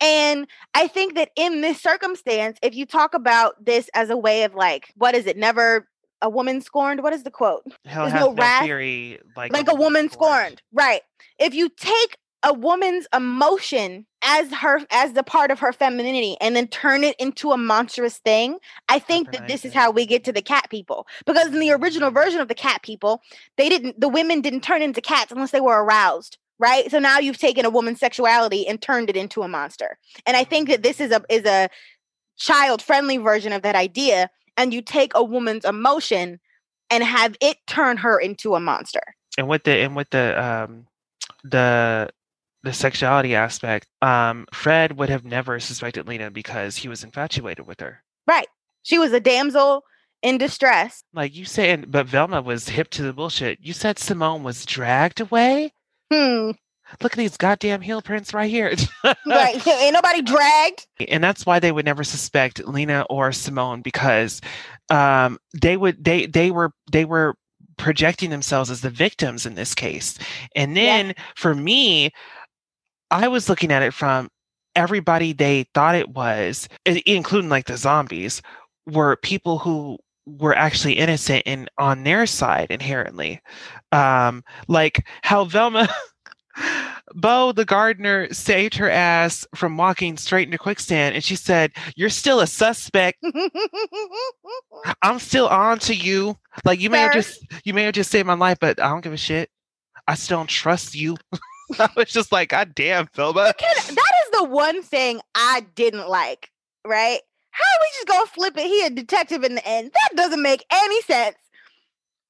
and I think that in this circumstance, if you talk about this as a way of like, what is it? Never a woman scorned. What is the quote? Hell There's no, wrath, theory like, like a woman scorned. scorned. Right. If you take a woman's emotion as her as the part of her femininity and then turn it into a monstrous thing i think that this is how we get to the cat people because in the original version of the cat people they didn't the women didn't turn into cats unless they were aroused right? So now you've taken a woman's sexuality and turned it into a monster. And I think that this is a is a child friendly version of that idea and you take a woman's emotion and have it turn her into a monster. And with the and with the um the the sexuality aspect, um Fred would have never suspected Lena because he was infatuated with her. Right. She was a damsel in distress. Like you said, but Velma was hip to the bullshit. You said Simone was dragged away? Hmm. Look at these goddamn heel prints right here. *laughs* right. *laughs* Ain't nobody dragged. And that's why they would never suspect Lena or Simone because um, they would they they were they were projecting themselves as the victims in this case. And then yeah. for me, I was looking at it from everybody they thought it was, including like the zombies, were people who were actually innocent and on their side inherently. Um, like how Velma *laughs* Beau the gardener saved her ass from walking straight into quicksand and she said, You're still a suspect. *laughs* I'm still on to you. Like you may have just you may have just saved my life, but I don't give a shit. I still don't trust you. *laughs* *laughs* I was just like, God damn, Velma. That is the one thing I didn't like, right? How are we just gonna flip it? He a detective in the end. That doesn't make any sense.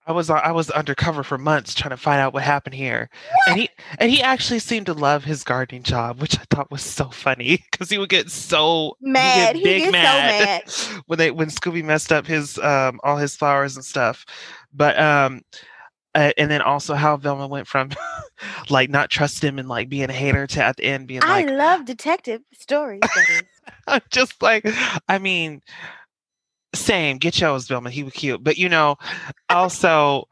I was I was undercover for months trying to find out what happened here, what? and he and he actually seemed to love his gardening job, which I thought was so funny because he would get so mad, he big mad, so mad *laughs* when they when Scooby messed up his um all his flowers and stuff. But um, uh, and then also how Velma went from *laughs* like not trust him and like being a hater to at the end being like, I love detective stories. *laughs* I'm just like, I mean, same. Get yours, Velma. He was cute, but you know, also,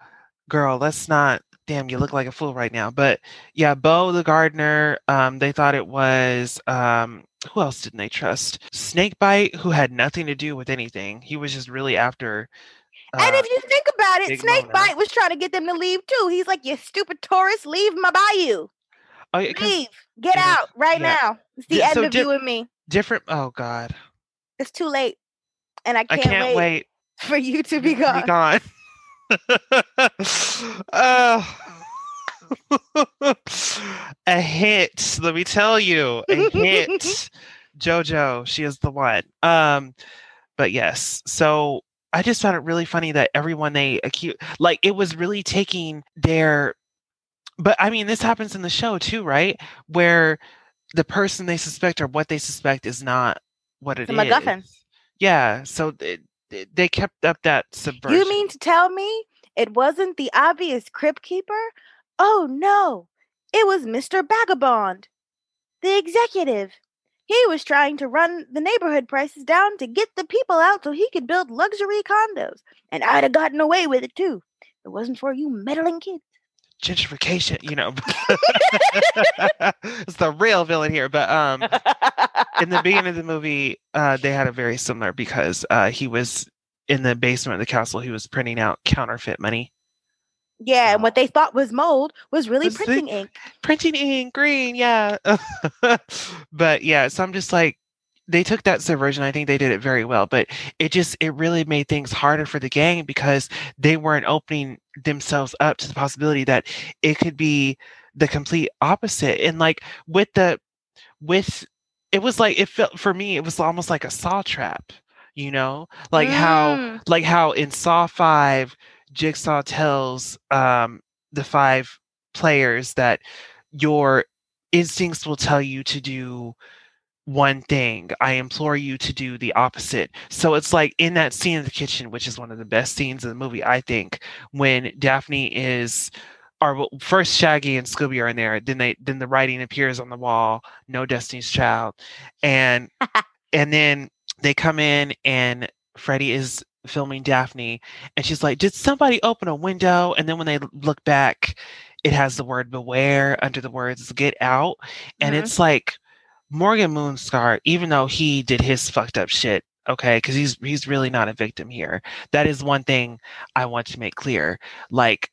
girl, let's not. Damn, you look like a fool right now. But yeah, Beau the gardener. Um, they thought it was. Um, who else didn't they trust? Snakebite, who had nothing to do with anything. He was just really after. Uh, and if you think about it, Snakebite was trying to get them to leave too. He's like, "You stupid tourist, leave my bayou." Oh, yeah, leave, get out right yeah. now. It's the yeah, end so of di- you and me. Different. Oh God. It's too late and I can't, I can't wait, wait, *laughs* for you to be gone. Be gone. uh, *laughs* *laughs* a hit. Let me tell you, a hit. JoJo, she is the one. Um, but yes, so I just found it really funny that everyone they accuse, like, it was really taking their. But I mean, this happens in the show too, right? Where the person they suspect or what they suspect is not what it the is. MacGuffin. Yeah, so they, they kept up that subversion. You mean to tell me it wasn't the obvious crypt keeper? Oh no, it was Mr. Vagabond, the executive. He was trying to run the neighborhood prices down to get the people out so he could build luxury condos. And I'd have gotten away with it too. If it wasn't for you meddling kids gentrification, you know. *laughs* it's the real villain here. But um in the beginning of the *laughs* movie, uh they had a very similar because uh he was in the basement of the castle, he was printing out counterfeit money. Yeah, and what they thought was mold was really was printing ink. Printing ink, green, yeah. *laughs* but yeah, so I'm just like, they took that subversion. I think they did it very well, but it just it really made things harder for the gang because they weren't opening themselves up to the possibility that it could be the complete opposite. And like with the with it was like it felt for me it was almost like a saw trap, you know? Like mm. how like how in Saw 5 Jigsaw tells um the five players that your instincts will tell you to do one thing. I implore you to do the opposite. So it's like in that scene in the kitchen, which is one of the best scenes in the movie, I think, when Daphne is or well, first Shaggy and Scooby are in there, then they then the writing appears on the wall, no Destiny's Child. And *laughs* and then they come in and Freddie is filming Daphne and she's like, Did somebody open a window? And then when they look back, it has the word beware under the words get out. And Mhm. it's like Morgan Moonscar, even though he did his fucked up shit, okay, because he's he's really not a victim here. That is one thing I want to make clear. Like,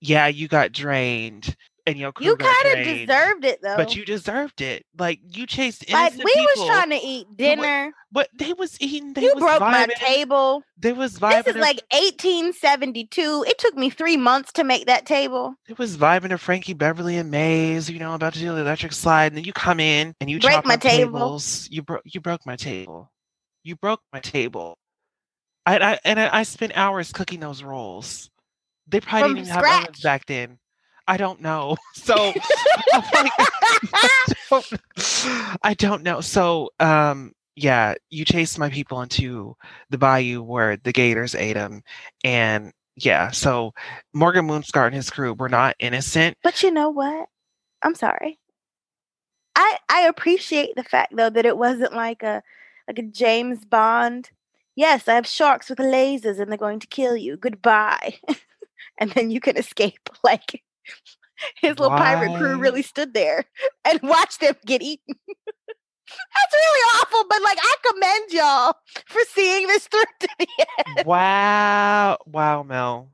yeah, you got drained your You kind of deserved it though. but you deserved it. Like you chased like we was trying to eat dinner. but they was eating. They You was broke my table. They was vibing. This is like 1872. It took me three months to make that table. It was vibing to Frankie Beverly and Maze, you know, about to do the electric slide, and then you come in and you Break my table. tables. You broke you broke my table. You broke my table. I, I and I, I spent hours cooking those rolls. They probably From didn't even have ovens back then. I don't know. *laughs* So like, I, *laughs* don't, I don't know. So um yeah, you chased my people into the bayou where the gators ate them, and yeah, so Morgan Moonscar and his crew were not innocent. But you know what? I'm sorry. I I appreciate the fact though that it wasn't like a like a James Bond. Yes, I have sharks with lasers and they're going to kill you. Goodbye. *laughs* and then you can escape. Like his little pirate crew really stood there *laughs* and watched them get eaten. That's really awful, but like I commend y'all for seeing this through *laughs* to the end. Wow, wow, Mel,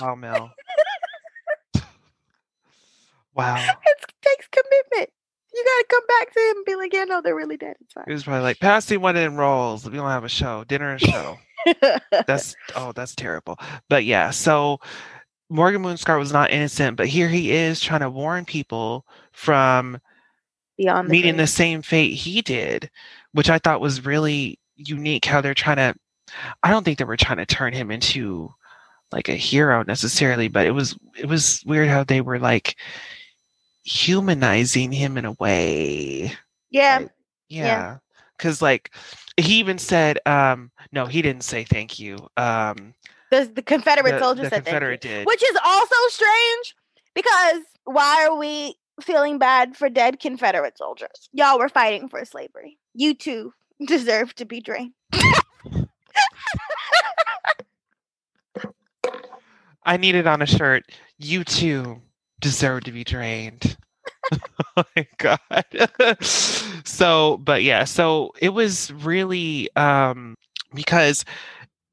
wow, Mel, *laughs* wow. It takes commitment. You gotta come back to him and be like, yeah, no, they're really dead. It's He was probably like, pass me one of them rolls. We don't have a show, dinner and show. That's oh, that's terrible. But yeah, so Morgan Moonscar was not innocent, but here he is trying to warn people from Beyond the meeting the same fate he did, which I thought was really unique. How they're trying to, I don't think they were trying to turn him into like a hero necessarily, but it was it was weird how they were like humanizing him in a way. Yeah. Right. Yeah. Yeah, because like he even said, um, no, he didn't say thank you. Um, The, the Confederate the, soldiers the said. Confederate did. Which is also strange because why are we feeling bad for dead Confederate soldiers? Y'all were fighting for slavery. You too *laughs* deserve to be drained. I need it on a shirt. You too deserve to be drained. *laughs* oh my god. *laughs* so, but yeah, so it was really um because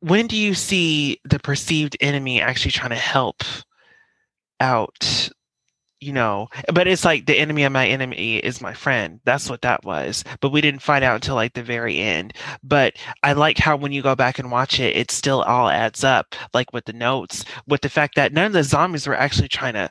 when do you see the perceived enemy actually trying to help out you know? But it's like the enemy of my enemy is my friend. That's what that was. But we didn't find out until like the very end. But i like how when you go back and watch it it still all adds up like with the notes with the fact that none of the zombies were actually trying to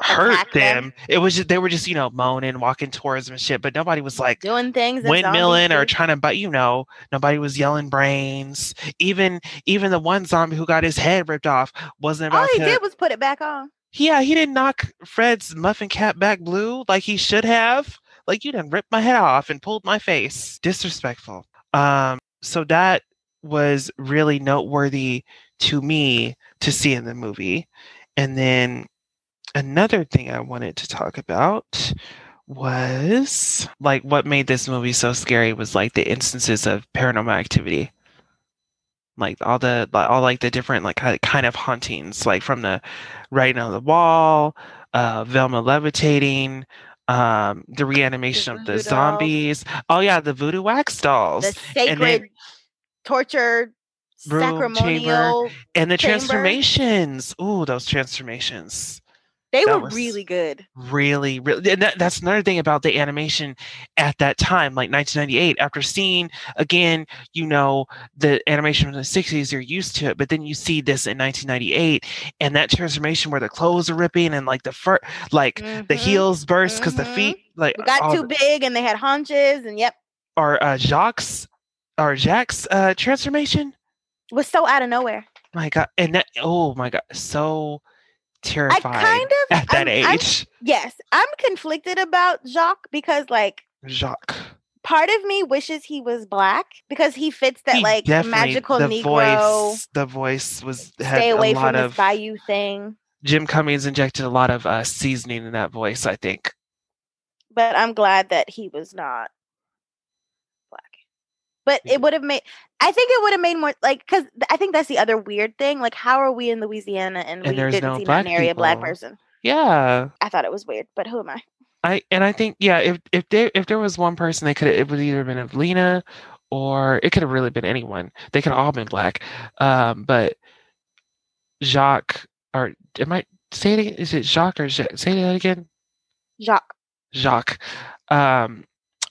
hurt them. them. it was just they were just you know moaning walking towards them and shit but nobody was like Doing things. windmilling or trying to but you know nobody was yelling brains even even the one zombie who got his head ripped off wasn't All he to did was put it back on. yeah he didn't knock fred's muffin cap back blue like he should have like you done ripped my head off and pulled my face disrespectful um so that was really noteworthy to me to see in the movie and then another thing i wanted to talk about was like what made this movie so scary was like the instances of paranormal activity like all the like, all like the different like kind of hauntings like from the writing on the wall uh velma levitating um the reanimation of the voodoo dolls. zombies oh yeah the voodoo wax dolls The and then- sacred torture Room, sacramonial. and the chamber. transformations ooh those transformations They that were really good. really really and that, that's another thing about the animation at that time like 1998 after seeing again you know the animation from the 60s you're used to it but then you see this in 1998 and that transformation where the clothes are ripping and like the fur like the Mhm. heels burst because the Mhm. feet like We got too the- big and they had haunches, and yep, or uh jacques or jack's uh transformation was so out of nowhere. my god and that oh my god so terrified I kind of at that I'm- I'm- age yes, I'm conflicted about Jacques because like jacques part of me wishes he was black because he fits that He like magical the Negro Voice, the voice was had stay away a lot from of this bayou thing. Jim Cummings injected a lot of uh, seasoning in that voice. I think. But I'm glad that he was not. But it would have made. I think it would have made more like because I think that's the other weird thing. Like, how are we in Louisiana and, And we didn't no see black not nary a black person? Yeah, I thought it was weird, but who am I? I and I think yeah, if if there if there was one person, they could it would either been Lena or it could have really been anyone. They could have all been black. Um, but Jacques or am I say it again? Is it Jacques or say that again? Jacques. Jacques. Um,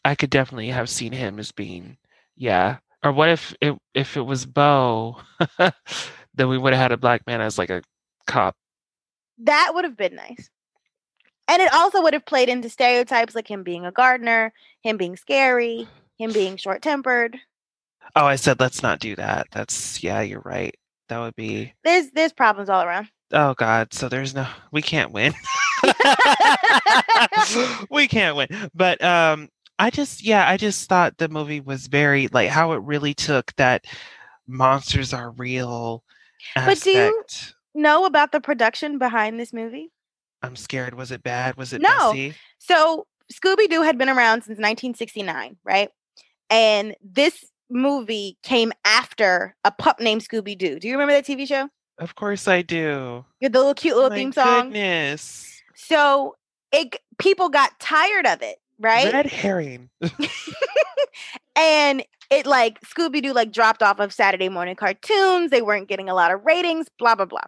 I could definitely have seen him as being yeah. Or what if it if it was Beau? *laughs* then we would have had a black man as like a cop. That would have been nice. And it also would have played into stereotypes like him being a gardener, him being scary, him being short tempered. Oh, I said let's not do that. That's yeah, you're right. That would be There's there's problems all around. Oh God! So there's no, we can't win. *laughs* *laughs* we can't win. But um, I just, yeah, I just thought the movie was very like how it really took that monsters are real But do you- know about the production behind this movie? I'm scared. Was it bad? Was it No. messy? So Scooby Doo had been around since 1969, right? And this movie came after a pup named Scooby Doo. Do you remember that TV show? Of course I do. The little cute little My theme song. Goodness. So it people got tired of it, right? Red herring. *laughs* and it like Scooby Doo like dropped off of Saturday morning cartoons. They weren't getting a lot of ratings. Blah blah blah.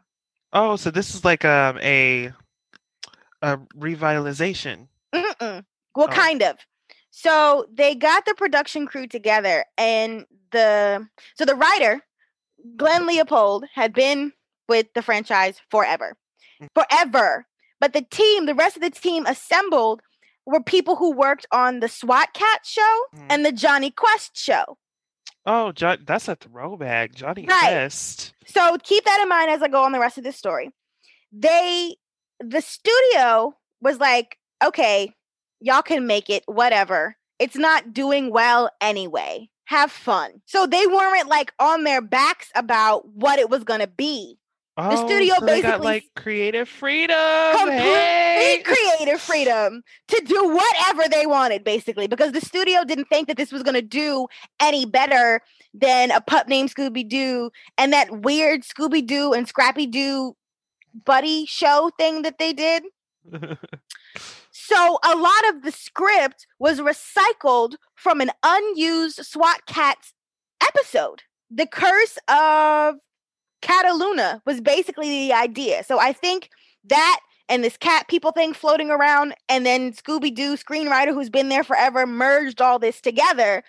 Oh, so this is like um a a revitalization. Mm-mm. Well, Oh. kind of. So they got the production crew together, and the so the writer, Glenn Leopold, had been with the franchise forever, Mm. forever. But the team, the rest of the team assembled, were people who worked on the SWAT Kat show Mm. and the Jonny Quest show. Oh, John, that's a throwback. Jonny Right. Quest. So keep that in mind as I go on the rest of this story. They, the studio was like, okay, y'all can make it, whatever. It's not doing well anyway. Have fun. So they weren't like on their backs about what it was going to be. Oh, studio so they got like creative freedom. Complete Hey! creative freedom to do whatever they wanted, basically, because the studio didn't think that this was going to do any better than a pup named Scooby Doo and that weird Scooby Doo and Scrappy Doo buddy show thing that they did. So a lot of the script was recycled from an unused SWAT Kats episode. The Curse of Kataluna was basically the idea. So I think that and this cat people thing floating around, and then Scooby Doo screenwriter who's been there forever merged all this together.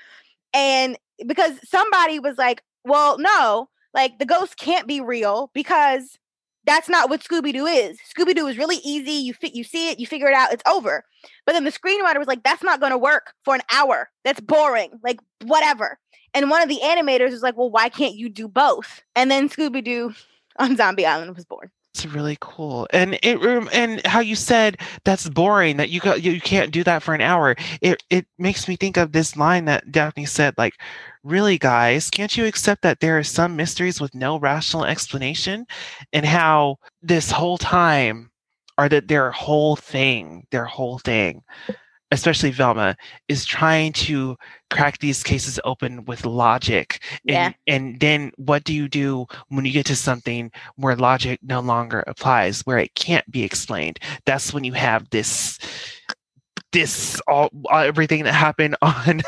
And because somebody was like, well, no, like the ghost can't be real because that's not what Scooby Doo is. Scooby Doo is really easy. You fit, you see it, you figure it out, it's over. But then the screenwriter was like, that's not going to work for an hour. That's boring. Like whatever. And one of the animators was like, well, why can't you do both? And then Scooby Doo on Zombie Island was born. It's really cool, and it and how you said that's boring that you got you can't do that for an hour. It it makes me think of this line that Daphne said, like, really, guys, can't you accept that there are some mysteries with no rational explanation, and how this whole time, or that their whole thing, their whole thing, especially Velma, is trying to crack these cases open with logic. And, Yeah. and then what do you do when you get to something where logic no longer applies, where it can't be explained? That's when you have this this all everything that happened *laughs* on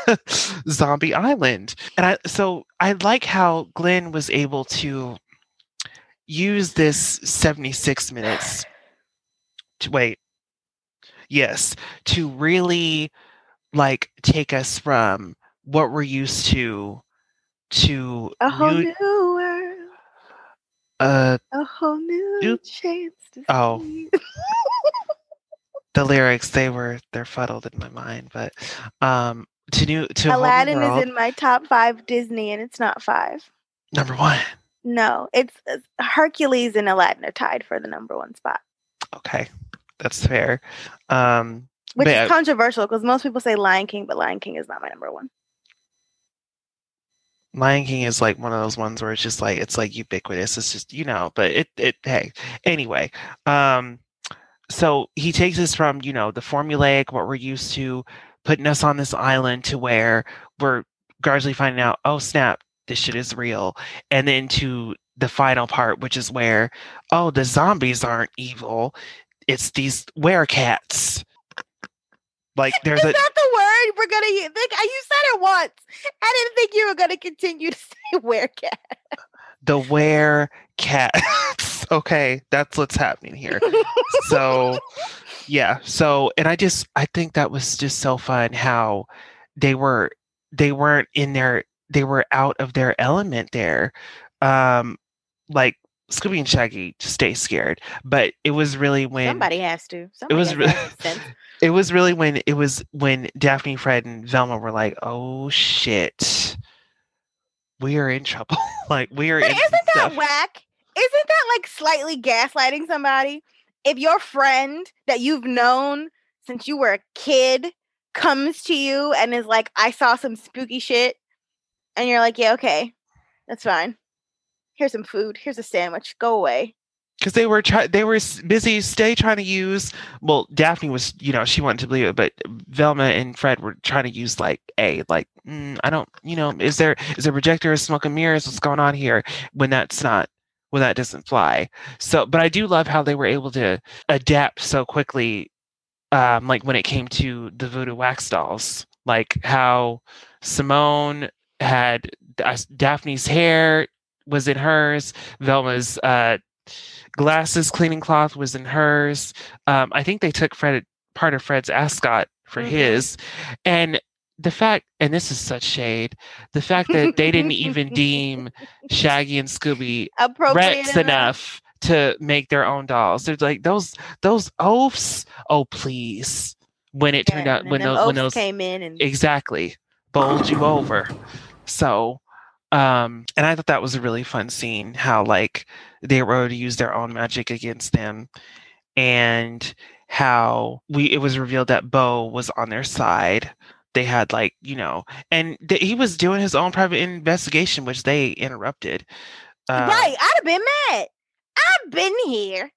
Zombie Island. And I so I like how Glenn was able to use this 76 minutes to wait. Yes, to really like take us from what we're used to to A whole new, new world, uh a whole new New- chance to Oh. *laughs* the lyrics they were they're fuddled in my mind but um to new to new Aladdin world, is in my top five Disney, and it's not five. number one No, it's it's- Hercules and Aladdin are tied for the number one spot. okay that's fair um which is controversial because most people say Lion King, but Lion King is not my number one. Lion King is like one of those ones where it's just like it's like ubiquitous. It's just you know, but it it hey anyway. Um, so he takes us from you know the formulaic what we're used to, putting us on this island to where we're gradually finding out oh snap this shit is real, and then to the final part which is where oh the zombies aren't evil, it's these werecats. Like *laughs* there's Is a that the word we're gonna use? Like, you said it once. I didn't think you were gonna continue *laughs* to say werecat. the were cats. *laughs* okay, that's what's happening here. So, yeah. So, and I just I think that was just so fun how they were they weren't in their they were out of their element there. Um like Scooby and Shaggy stay scared, but it was really when Somebody has to. Somebody was has really- sense. *laughs* it was really when it was when Daphne, Fred, and Velma were like, "Oh shit, we are in trouble. *laughs* like we are But in isn't that stuff." whack? Isn't that like slightly gaslighting somebody? If your friend that you've known since you were a kid comes to you and is like, I saw some spooky shit, and you're like, Yeah, okay, that's fine. Here's some food. Here's a sandwich. Go away. because they were try- they were busy stay trying to use well daphne was you know she wanted to believe it but velma and fred were trying to use like a like mm, i don't you know is there is there projectors smoke and mirrors what's going on here when that's not when that doesn't fly so but i do love how they were able to adapt so quickly um like when it came to the voodoo wax dolls like how simone had daphne's hair was in hers. Velma's uh glasses cleaning cloth was in hers. Um, i think they took fred part of fred's ascot for Mhm. his. And the fact and this is such shade the fact that they didn't even deem shaggy and scooby Appropriate rex enough. to make their own dolls. They're like those those oafs? Oh please. When it turned Yeah, out when those when those came in and exactly. Bowled you over. So um and i thought that was a really fun scene how like they were able to use their own magic against them and how we it was revealed that Beau was on their side they had like you know and th- he was doing his own private investigation which they interrupted Um, right, I'd have been mad. I've been here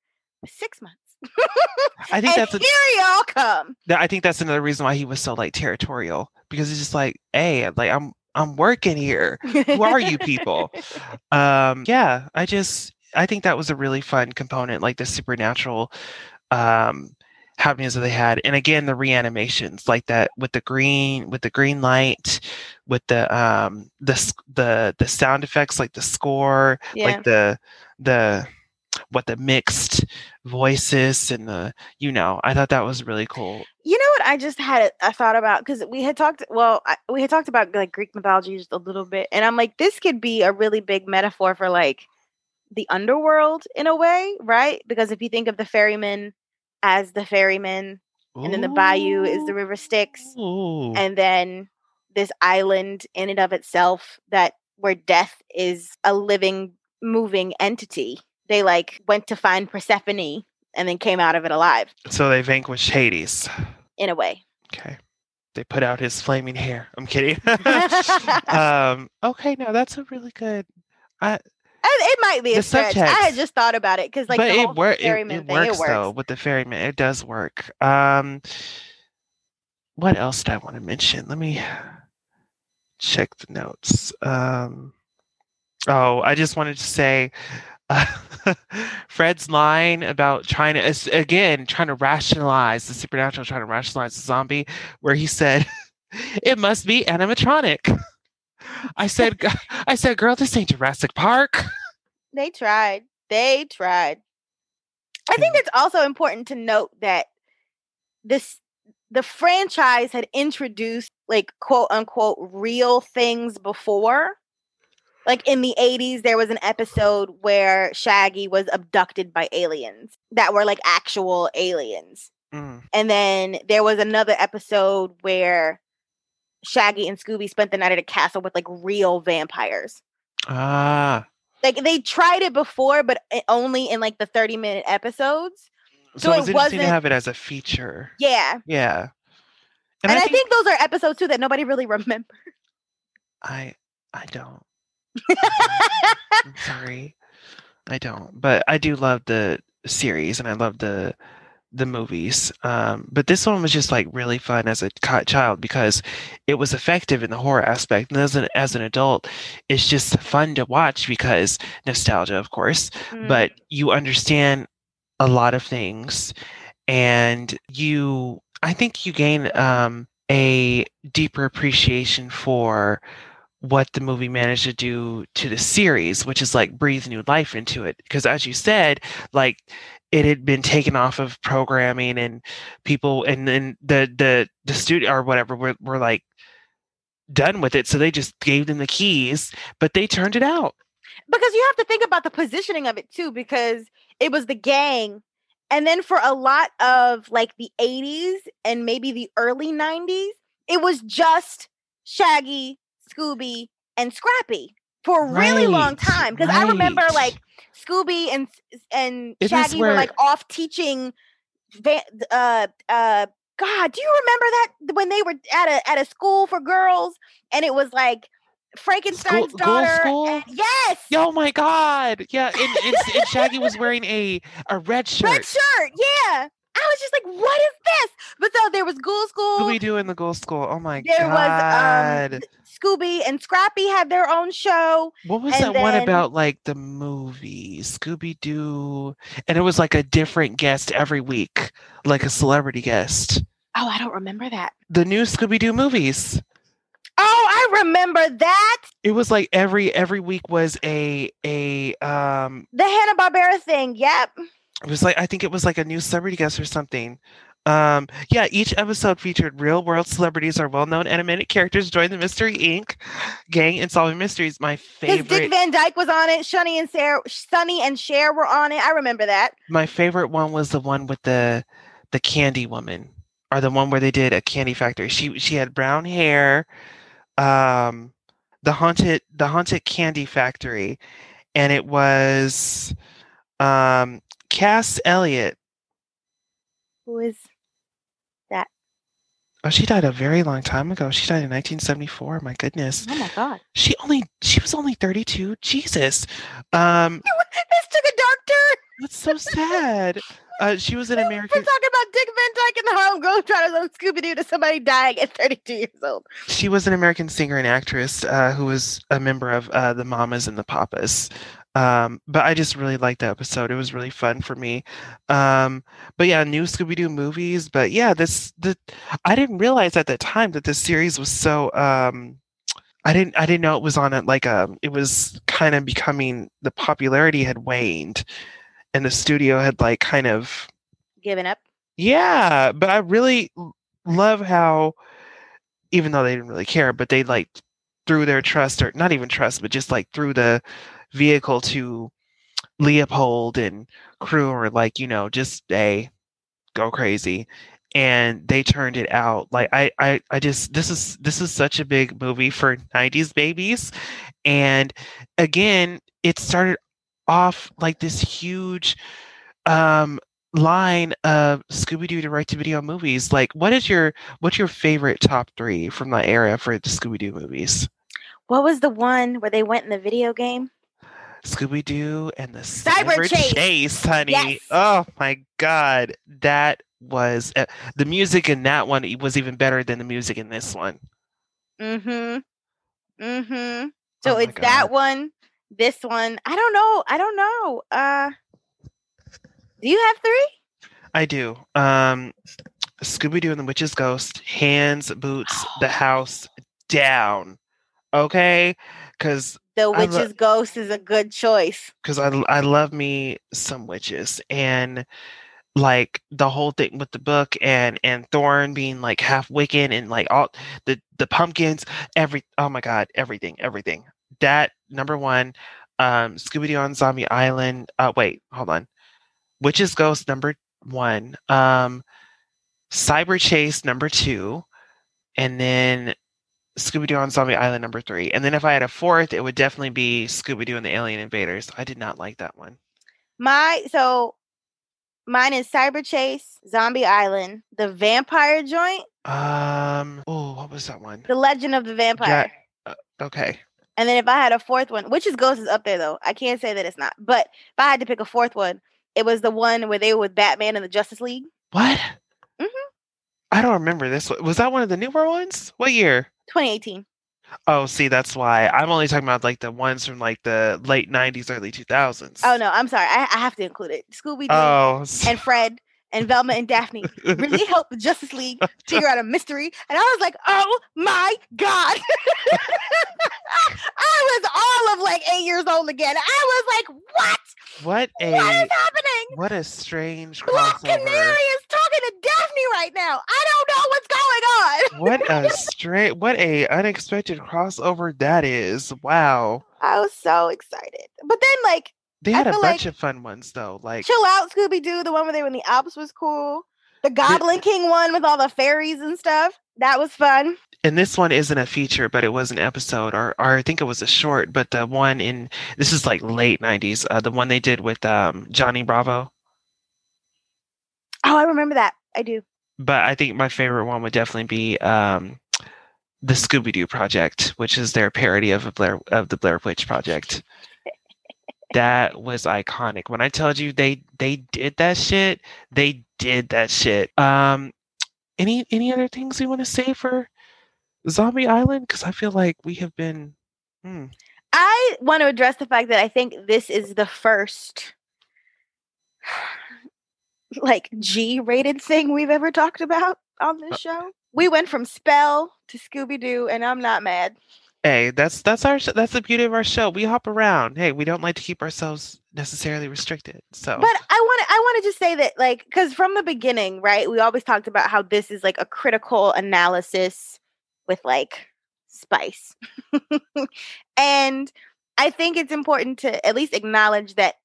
six months. i *laughs* think that's a, here y'all come. that- i think that's another reason why he was so like territorial because he's just like hey like i'm i'm working here who are you people *laughs* um yeah i just i think that was a really fun component like the supernatural um happenings that they had and again the reanimations like that with the green with the green light with the um the the the sound effects like the score Yeah. like the the what the mixed voices and the you know i thought that was really cool You know what I just had a, thought about because we had talked. Well, I, we had talked about like Greek mythology just a little bit, and I'm like, this could be a really big metaphor for like the underworld in a way, right? Because if you think of the ferryman as the ferryman, and then the bayou is the river Styx, Ooh. and then this island in and of itself that where death is a living, moving entity. They like went to find Persephone and then came out of it alive so they vanquished hades in a way. Okay. They put out his flaming hair. I'm kidding. *laughs* *laughs* um, okay, no, that's a really good. I, It might be a stretch. I had just thought about it because, like, but the it, wor- it, it thing, works it works. though with the ferryman. It does work. Um, what else did I want to mention? Let me check the notes. Um, oh, I just wanted to say. Uh, *laughs* Fred's line about trying to again trying to rationalize the supernatural, trying to rationalize the zombie, where he said, *laughs* "It must be animatronic." I said, *laughs* "I said, girl, this ain't Jurassic Park." They tried. They tried. I think it's also important to note that this the franchise had introduced like quote unquote real things before. Like in the 80s, there was an episode where Shaggy was abducted by aliens that were like actual aliens. Mm. And then there was another episode where Shaggy and Scooby spent the night at a castle with like real vampires. Ah, Like they tried it before, but only in like the 30 minute episodes. So, So it was interesting wasn't- to have it as a feature. Yeah. Yeah. And, I, think, those are episodes too that nobody really *laughs* remembers. I I don't. *laughs* I'm sorry. I don't. But I do love the series and I love the the movies. Um, but this one was just like really fun as a chi- child because it was effective in the horror aspect. And as an as an adult, it's just fun to watch because nostalgia, of course. Mm. But you understand a lot of things, and you. I think you gain um, a deeper appreciation for what the movie managed to do to the series, which is like breathe new life into it. Because as you said, like it had been taken off of programming and people and then the the the studio or whatever were, were like done with it. So they just gave them the keys, but they turned it out. because you have to think about the positioning of it too because it was the gang and then for a lot of like the 80s and maybe the early 90s it was just shaggy scooby and scrappy for a really long time because i remember like scooby and and Isn't shaggy were like off teaching uh uh god do you remember that when they were at a at a school for girls and it was like frankenstein's School- daughter School? and- yes Oh my god! Yeah, and, and, and Shaggy was wearing a a red shirt. Red shirt, yeah. I was just like, what is this? But so there was Ghoul School. Scooby Doo in the Ghoul School. Oh my there god! There was um, Scooby and Scrappy had their own show. what was and that one about? Like the movie Scooby Doo, and it was like a different guest every week, like a celebrity guest. Oh, I don't remember that. The new Scooby Doo movies. Oh, I remember that. It was like every every week was a a um. The Hanna Barbera thing. Yep. It was like I think it was like a new celebrity guest or something. Um, yeah, each episode featured real world celebrities or well known animated characters join the Mystery Inc. gang in solving mysteries. My favorite Dick Van Dyke was on it. Shunny and Sarah, Sonny and Cher were on it. I remember that. my favorite one was the one with the the candy woman or the one where they did a candy factory. She she had brown hair, um, the haunted the haunted candy factory, and it was um Cass Elliot. Who is? That? Oh, she died a very long time ago. She died in 1974. My goodness. Oh my God. She only she was only 32. Jesus. Um *laughs* this took a dark turn. that's so sad. Uh she was an *laughs* American. We're talking about Dick Van Dyke and the Harlem Globetrotters on Scooby Doo to somebody dying at 32 years old. she was an American singer and actress uh, who was a member of uh, the Mamas and the Papas. Um, but I just really liked that episode. It was really fun for me. Um, but yeah, new Scooby Doo movies. But yeah, this the I didn't realize at the time that this series was so. Um, I didn't I didn't know it was on it like a. It was kind of becoming the popularity had waned, and the studio had like kind of given up. yeah, but I really love how, even though they didn't really care, but they like threw their trust, or not even trust, but just like threw the vehicle to Leopold and crew, or like you know, just a go crazy, and they turned it out. Like I, I, I just this is this is such a big movie for '90s babies, and again, it started off like this huge um line of Scooby Doo direct to video movies. Like, what is your what's your favorite top three from that era for the Scooby Doo movies? What was the one where they went in the video game? Scooby Doo and the Cyber Cyber, Chase. Chase, honey. Yes. Oh my god, that was uh, the music in that one was even better than the music in this one. Mm-hmm. Mm-hmm. So Oh it's that one, this one. I don't know. I don't know. Uh do you have three? I do. Um, Scooby Doo and the Witch's Ghost, hands, boots, the *gasps* house down. Okay, because The I lo- Witch's Ghost is a good choice. because I I love me some witches and like the whole thing with the book and and Thorn being like half Wiccan and like all the the pumpkins every oh my god everything everything that number one um Scooby Doo on Zombie Island uh wait hold on Witch's Ghost number one um Cyber Chase number two and then Scooby Doo on Zombie Island number three. And then if I had a fourth, it would definitely be Scooby Doo and the Alien Invaders. I did not like that one. My so Mine is Cyber Chase, Zombie Island, The Vampire Joint, Um. Oh, what was that one? The Legend of the Vampire. Okay. And then if I had a fourth one, which is Ghost is up there though. I can't say that it's not. But if I had to pick a fourth one, it was the one where they were with Batman and the Justice League. What? Mhm. I don't remember this. Was that one of the newer ones? What year? 2018. Oh, see, that's why I'm only talking about like the ones from like the late '90s, early 2000s. Oh no, I'm sorry. I, I have to include it. Scooby Doo Oh, *laughs* and Fred and Velma and Daphne really *laughs* helped the Justice League figure out a mystery. And I was like, oh my God. *laughs* I was all of like eight years old again. I was like, what? what a What is happening? what a strange Black crossover. Canary is talking to Daphne right now. I don't know what's going on. What a *laughs* straight, what a unexpected crossover that is. Wow. I was so excited. But then, like, They had a bunch like- of fun ones though. Like Chill Out Scooby Doo, the one where they were in the Alps was cool. The Goblin King one with all the fairies and stuff. That was fun. and this one isn't a feature, but it was an episode, or or I think it was a short. But the one in this is like late '90s. Uh, the one they did with um, Johnny Bravo. Oh, I remember that. I do. But I think my favorite one would definitely be um, the Scooby Doo Project, which is their parody of a Blair of the Blair Witch Project. That was iconic. When I told you they they did that shit, they did that shit. Um, any any other things you want to say for Zombie Island? Because I feel like we have been. Hmm. I want to address the fact that I think this is the first *sighs* like G rated thing we've ever talked about on this show. We went from Spell to Scooby Doo, and I'm not mad. Hey, that's that's our that's the beauty of our show. We hop around. Hey, we don't like to keep ourselves necessarily restricted. So But I want to I want to just say that like cuz from the beginning, right? We always talked about how this is like a critical analysis with like spice. *laughs* and I think it's important to at least acknowledge that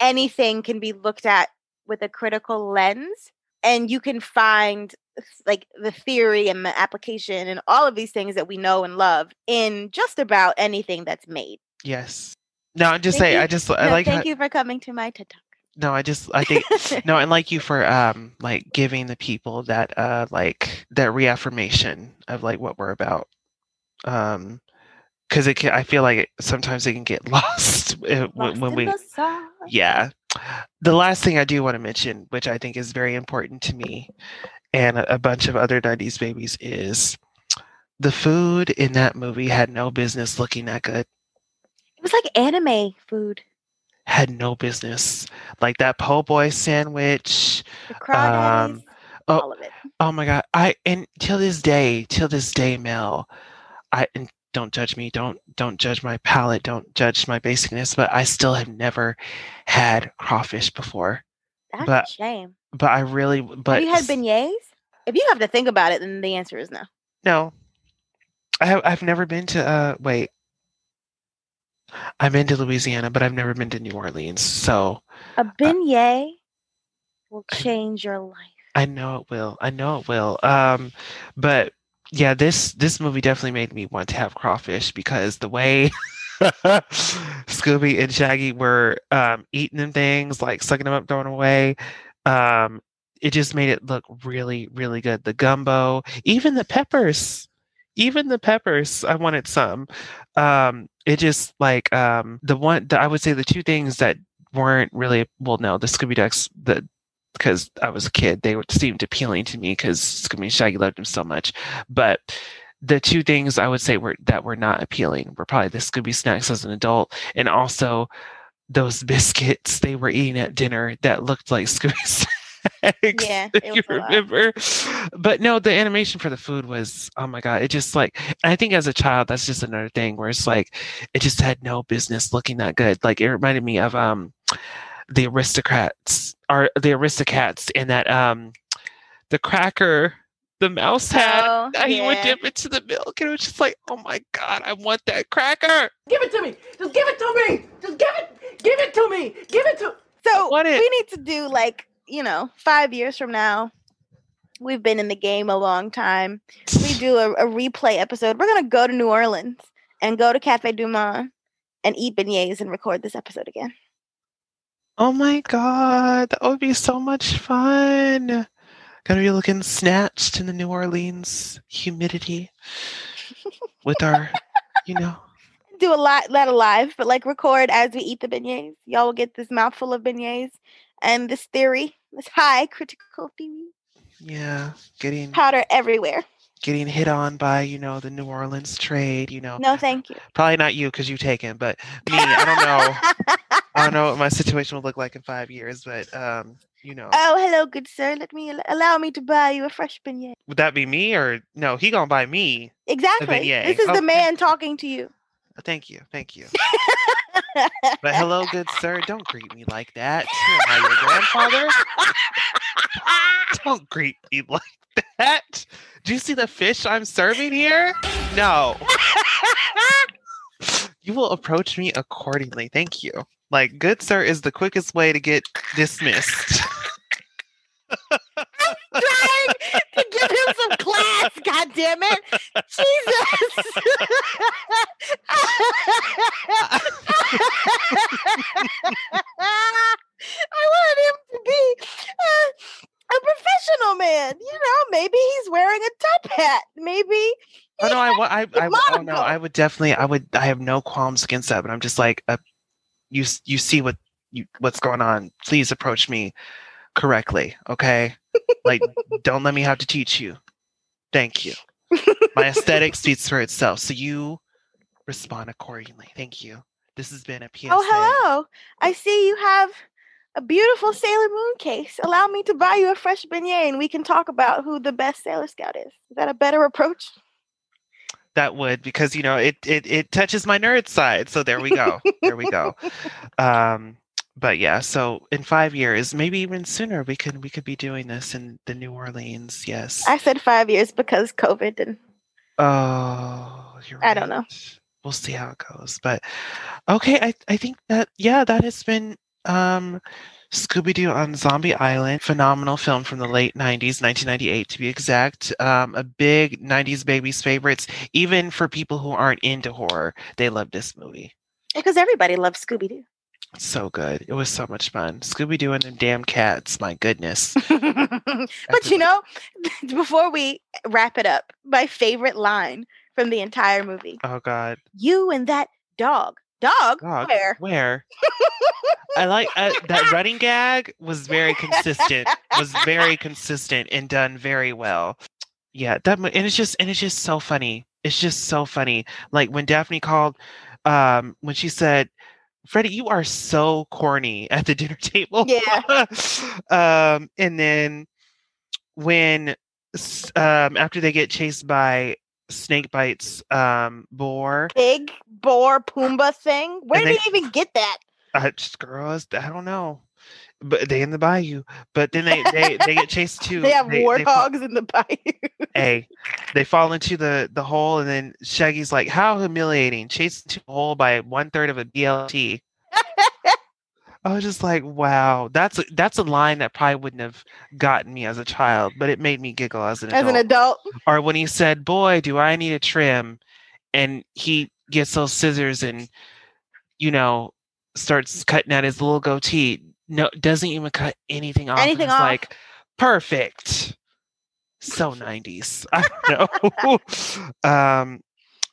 anything can be looked at with a critical lens and you can find like the theory and the application and all of these things that we know and love in just about anything that's made. yes. No, I'm just saying. I just I No, like. thank how- you for coming to my TED Talk. No, I just I think no, and like you *laughs* for um like giving the people that uh like that reaffirmation of like what we're about. Um, because it can. I feel like it, sometimes it can get *laughs* lost uh, when, when in we. Yeah. The last thing I do want to mention, which I think is very important to me and a, a bunch of other 90s babies, is the food in that movie had no business looking that good. It was like anime food. Had no business. Like that po' boy sandwich. Um, oh, all of it. Oh my god. I and till this day, till this day, Mel, I and don't judge me, don't don't judge my palate, don't judge my basicness, but I still have never had crawfish before. That's but- a shame. But I really but Have you had beignets? If you have to think about it, then the answer is no. No. I have I've never been to uh wait. I've been to Louisiana, but I've never been to New Orleans. So A beignet will change your life. I know it will. I know it will. Um but yeah, this this movie definitely made me want to have crawfish because the way *laughs* Scooby and Shaggy were um eating them things, like sucking them up, throwing them away. Um it just made it look really, really good. The gumbo, even the peppers. Even the peppers, I wanted some. Um, it just like um the one the, I would say the two things that weren't really well no, the Scooby Ducks the because I was a kid, they seemed appealing to me because Scooby and Shaggy loved them so much. But the two things I would say were that were not appealing were probably the Scooby snacks as an adult, and also those *laughs* biscuits they were eating at dinner that looked like Scooby *laughs* snacks. Yeah, if you remember. But no, the animation for the food was oh my god! It just like I think as a child, that's just another thing where it's like it just had no business looking that good. Like it reminded me of um the aristocats are the aristocats in that um the cracker the mouse had Oh, that he would yeah. dip into the milk and it was just like oh my god i want that cracker Give it to me. Just give it to me. Just give it. Give it to me. Give it to. So want it. we need to do like, you know, five years from now. We've been in the game a long time. We *laughs* do a, a replay episode. We're gonna go to New Orleans and go to Cafe Du Monde and eat beignets and record this episode again. Oh my god, that would be so much fun. Gonna be looking snatched in the New Orleans humidity *laughs* with our, you know. Do a lot, not a live, but like record as we eat the beignets. Y'all will get this mouthful of beignets and this theory, this high critical theory Yeah, getting powder everywhere. Getting hit on by you know the New Orleans trade. You know, No, thank you. probably not you because you taken, but me. I don't know. I don't know what my situation will look like in five years, but um, you know, Oh, hello, good sir. Let me allow me to buy you a fresh beignet. would that be me or no? He gonna buy me. Exactly. This is Okay. the man talking to you. Thank you, thank you. *laughs* But hello, good sir. Don't greet me like that. Am I your grandfather? *laughs* Don't greet me like that. Do you see the fish I'm serving here? No. *laughs* You will approach me accordingly. Thank you. Like, good sir is the quickest way to get dismissed. *laughs* Trying to give him some class, God damn it. Jesus. *laughs* I want him to be uh, a professional man. You know, maybe he's wearing a top hat. Maybe Oh no, I, I, I, oh no. I would definitely, I would, I have no qualms against that. But I'm just like, uh, you, you see what, you, what's going on. Please approach me correctly, okay? Like, *laughs* don't let me have to teach you. Thank you. My aesthetic *laughs* speaks for itself. So you respond accordingly. Thank you. This has been a PSA. Oh, hello. I see you have a beautiful Sailor Moon case. Allow me to buy you a fresh beignet and we can talk about who the best Sailor Scout is. Is that a better approach? That would because you know it it it touches my nerd side. So there we go. there we go. *laughs* Um, but yeah, so in five years, maybe even sooner, we could we could be doing this in the New Orleans. Yes. I said five years because COVID and oh, you're I don't know. We'll see how it goes. But okay, I I think that yeah, that has been um Scooby Doo on Zombie Island, phenomenal film from the late 90s, 1998 to be exact. Um, a big 90s babies favorites, even for people who aren't into horror. They love this movie. because everybody loves Scooby Doo. So good. It was so much fun. Scooby Doo and them damn cats. My goodness. *laughs* but you know, *laughs* before we wrap it up, my favorite line from the entire movie Oh God. you and that dog. Dog? Dog. Where? Where? *laughs* I like uh, that running gag was very consistent. Was very consistent and done very well. Yeah, that and it's just and it's just so funny. It's just so funny. Like when Daphne called, um, when she said, "Freddie, you are so corny at the dinner *laughs* table." Yeah. *laughs* um, and then when um after they get chased by Snakebite's um boar Pig, boar, Pumbaa thing. Where did they- he even get that? Uh, just girls i don't know but they in the bayou but then they they, they get chased *laughs* too They have they, they in the bayou. hey they fall into the the hole and then shaggy's like how humiliating chased into a hole by one third of a blt *laughs* i was just like wow that's a, that's a line that probably wouldn't have gotten me as a child but it made me giggle as an As adult. an adult, or when he said, "Boy, do I need a trim," and he gets those scissors and you know starts cutting at his little goatee. No, doesn't even cut anything off. Anything off. Like perfect. So nineties. *laughs* I don't know. *laughs* um,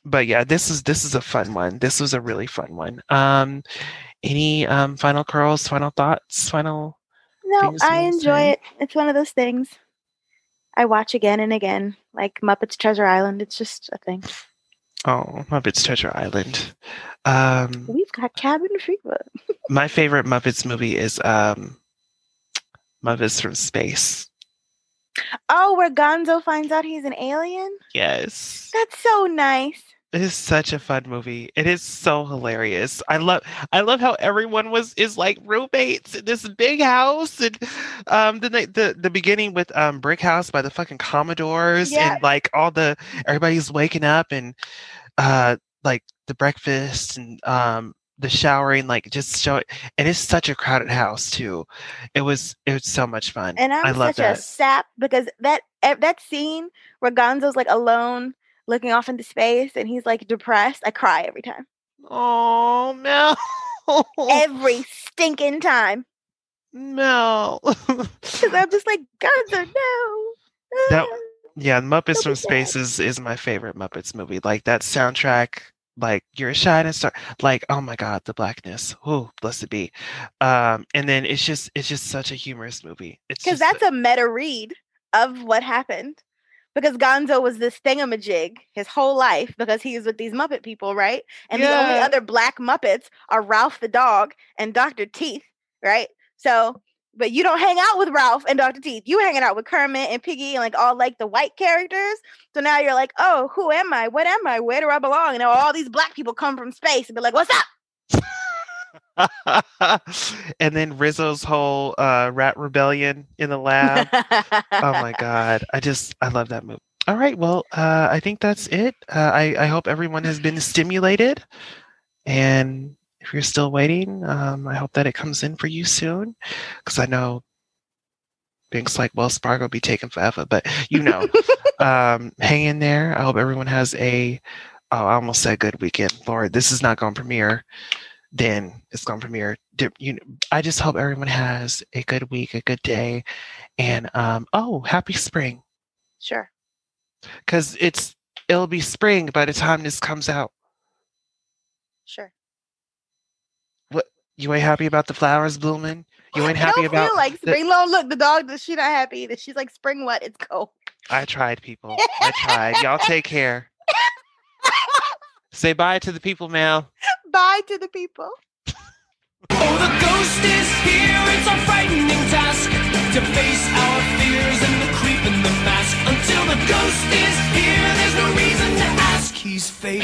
but yeah, this is this is a fun one. This was a really fun one. Um, any um final curls, final thoughts, final no, I enjoy it. It's one of those things I watch again and again, like Muppets Treasure Island. It's just a thing. Oh Muppets Treasure Island. Um, We've got cabin fever. *laughs* my favorite Muppets movie is um Muppets from Space. Oh, where Gonzo finds out he's an alien? Yes. That's so nice. It is such a fun movie. It is so hilarious. I love I love how everyone was is like roommates in this big house and um then the the beginning with um Brick House by the fucking Commodores and like all the everybody's waking up and uh like the breakfast and um the showering like just show it and it's such a crowded house too. It was it was so much fun. And I'm I love such a sap because that that scene where Gonzo's like alone looking off into space and he's like depressed, I cry every time. Oh no. Every *laughs* stinking time. Mel. Because I'm just like, *laughs* Gonzo, no. That- Ah. yeah, Muppets from. Space is, is my favorite Muppets movie. Like that soundtrack, like You're a Shining Star, like oh my god, the blackness. Oh, blessed be. Um, and then it's just it's just such a humorous movie. It's Because that's a meta read of what happened. Because Gonzo was this thingamajig his whole life because he was with these Muppet people, right? And the only other black Muppets are Ralph the dog and Dr. Teeth, right? So, but you don't hang out with Ralph and Dr. Teeth. You hanging out with Kermit and Piggy and like all like the white characters. So now you're like, oh, who am I? What am I? Where do I belong? And all these black people come from space and be like, what's up? *laughs* and then Rizzo's whole uh, rat rebellion in the lab. oh my *laughs* god. I just i love that movie all right well uh i think that's it. Uh, i i hope everyone has been stimulated. And if you're still waiting um i hope that it comes in for you soon. Because i know things like wells fargo be taken forever but you know. *laughs* Um hang in there. I hope everyone has a oh i almost said good weekend. Lord this is not going to premiere then it's gone from Di- you know, i just hope everyone has a good week a good day and um oh happy spring Sure. because it's it'll be spring by the time this comes out Sure. What you ain't happy about the flowers blooming you ain't *laughs* happy about feel like the- spring. No, look, the dog. the- She not happy. That she's like spring. What? It's cold. i tried people i tried *laughs* y'all take care *laughs* say bye to the people Mel. Bye to the people. Oh, the ghost is here, it's a frightening task to face our fears and the creep in the mask. Until the ghost is here, there's no reason to ask. He's fake.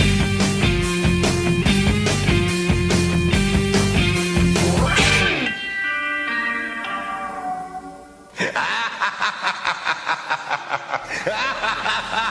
*laughs*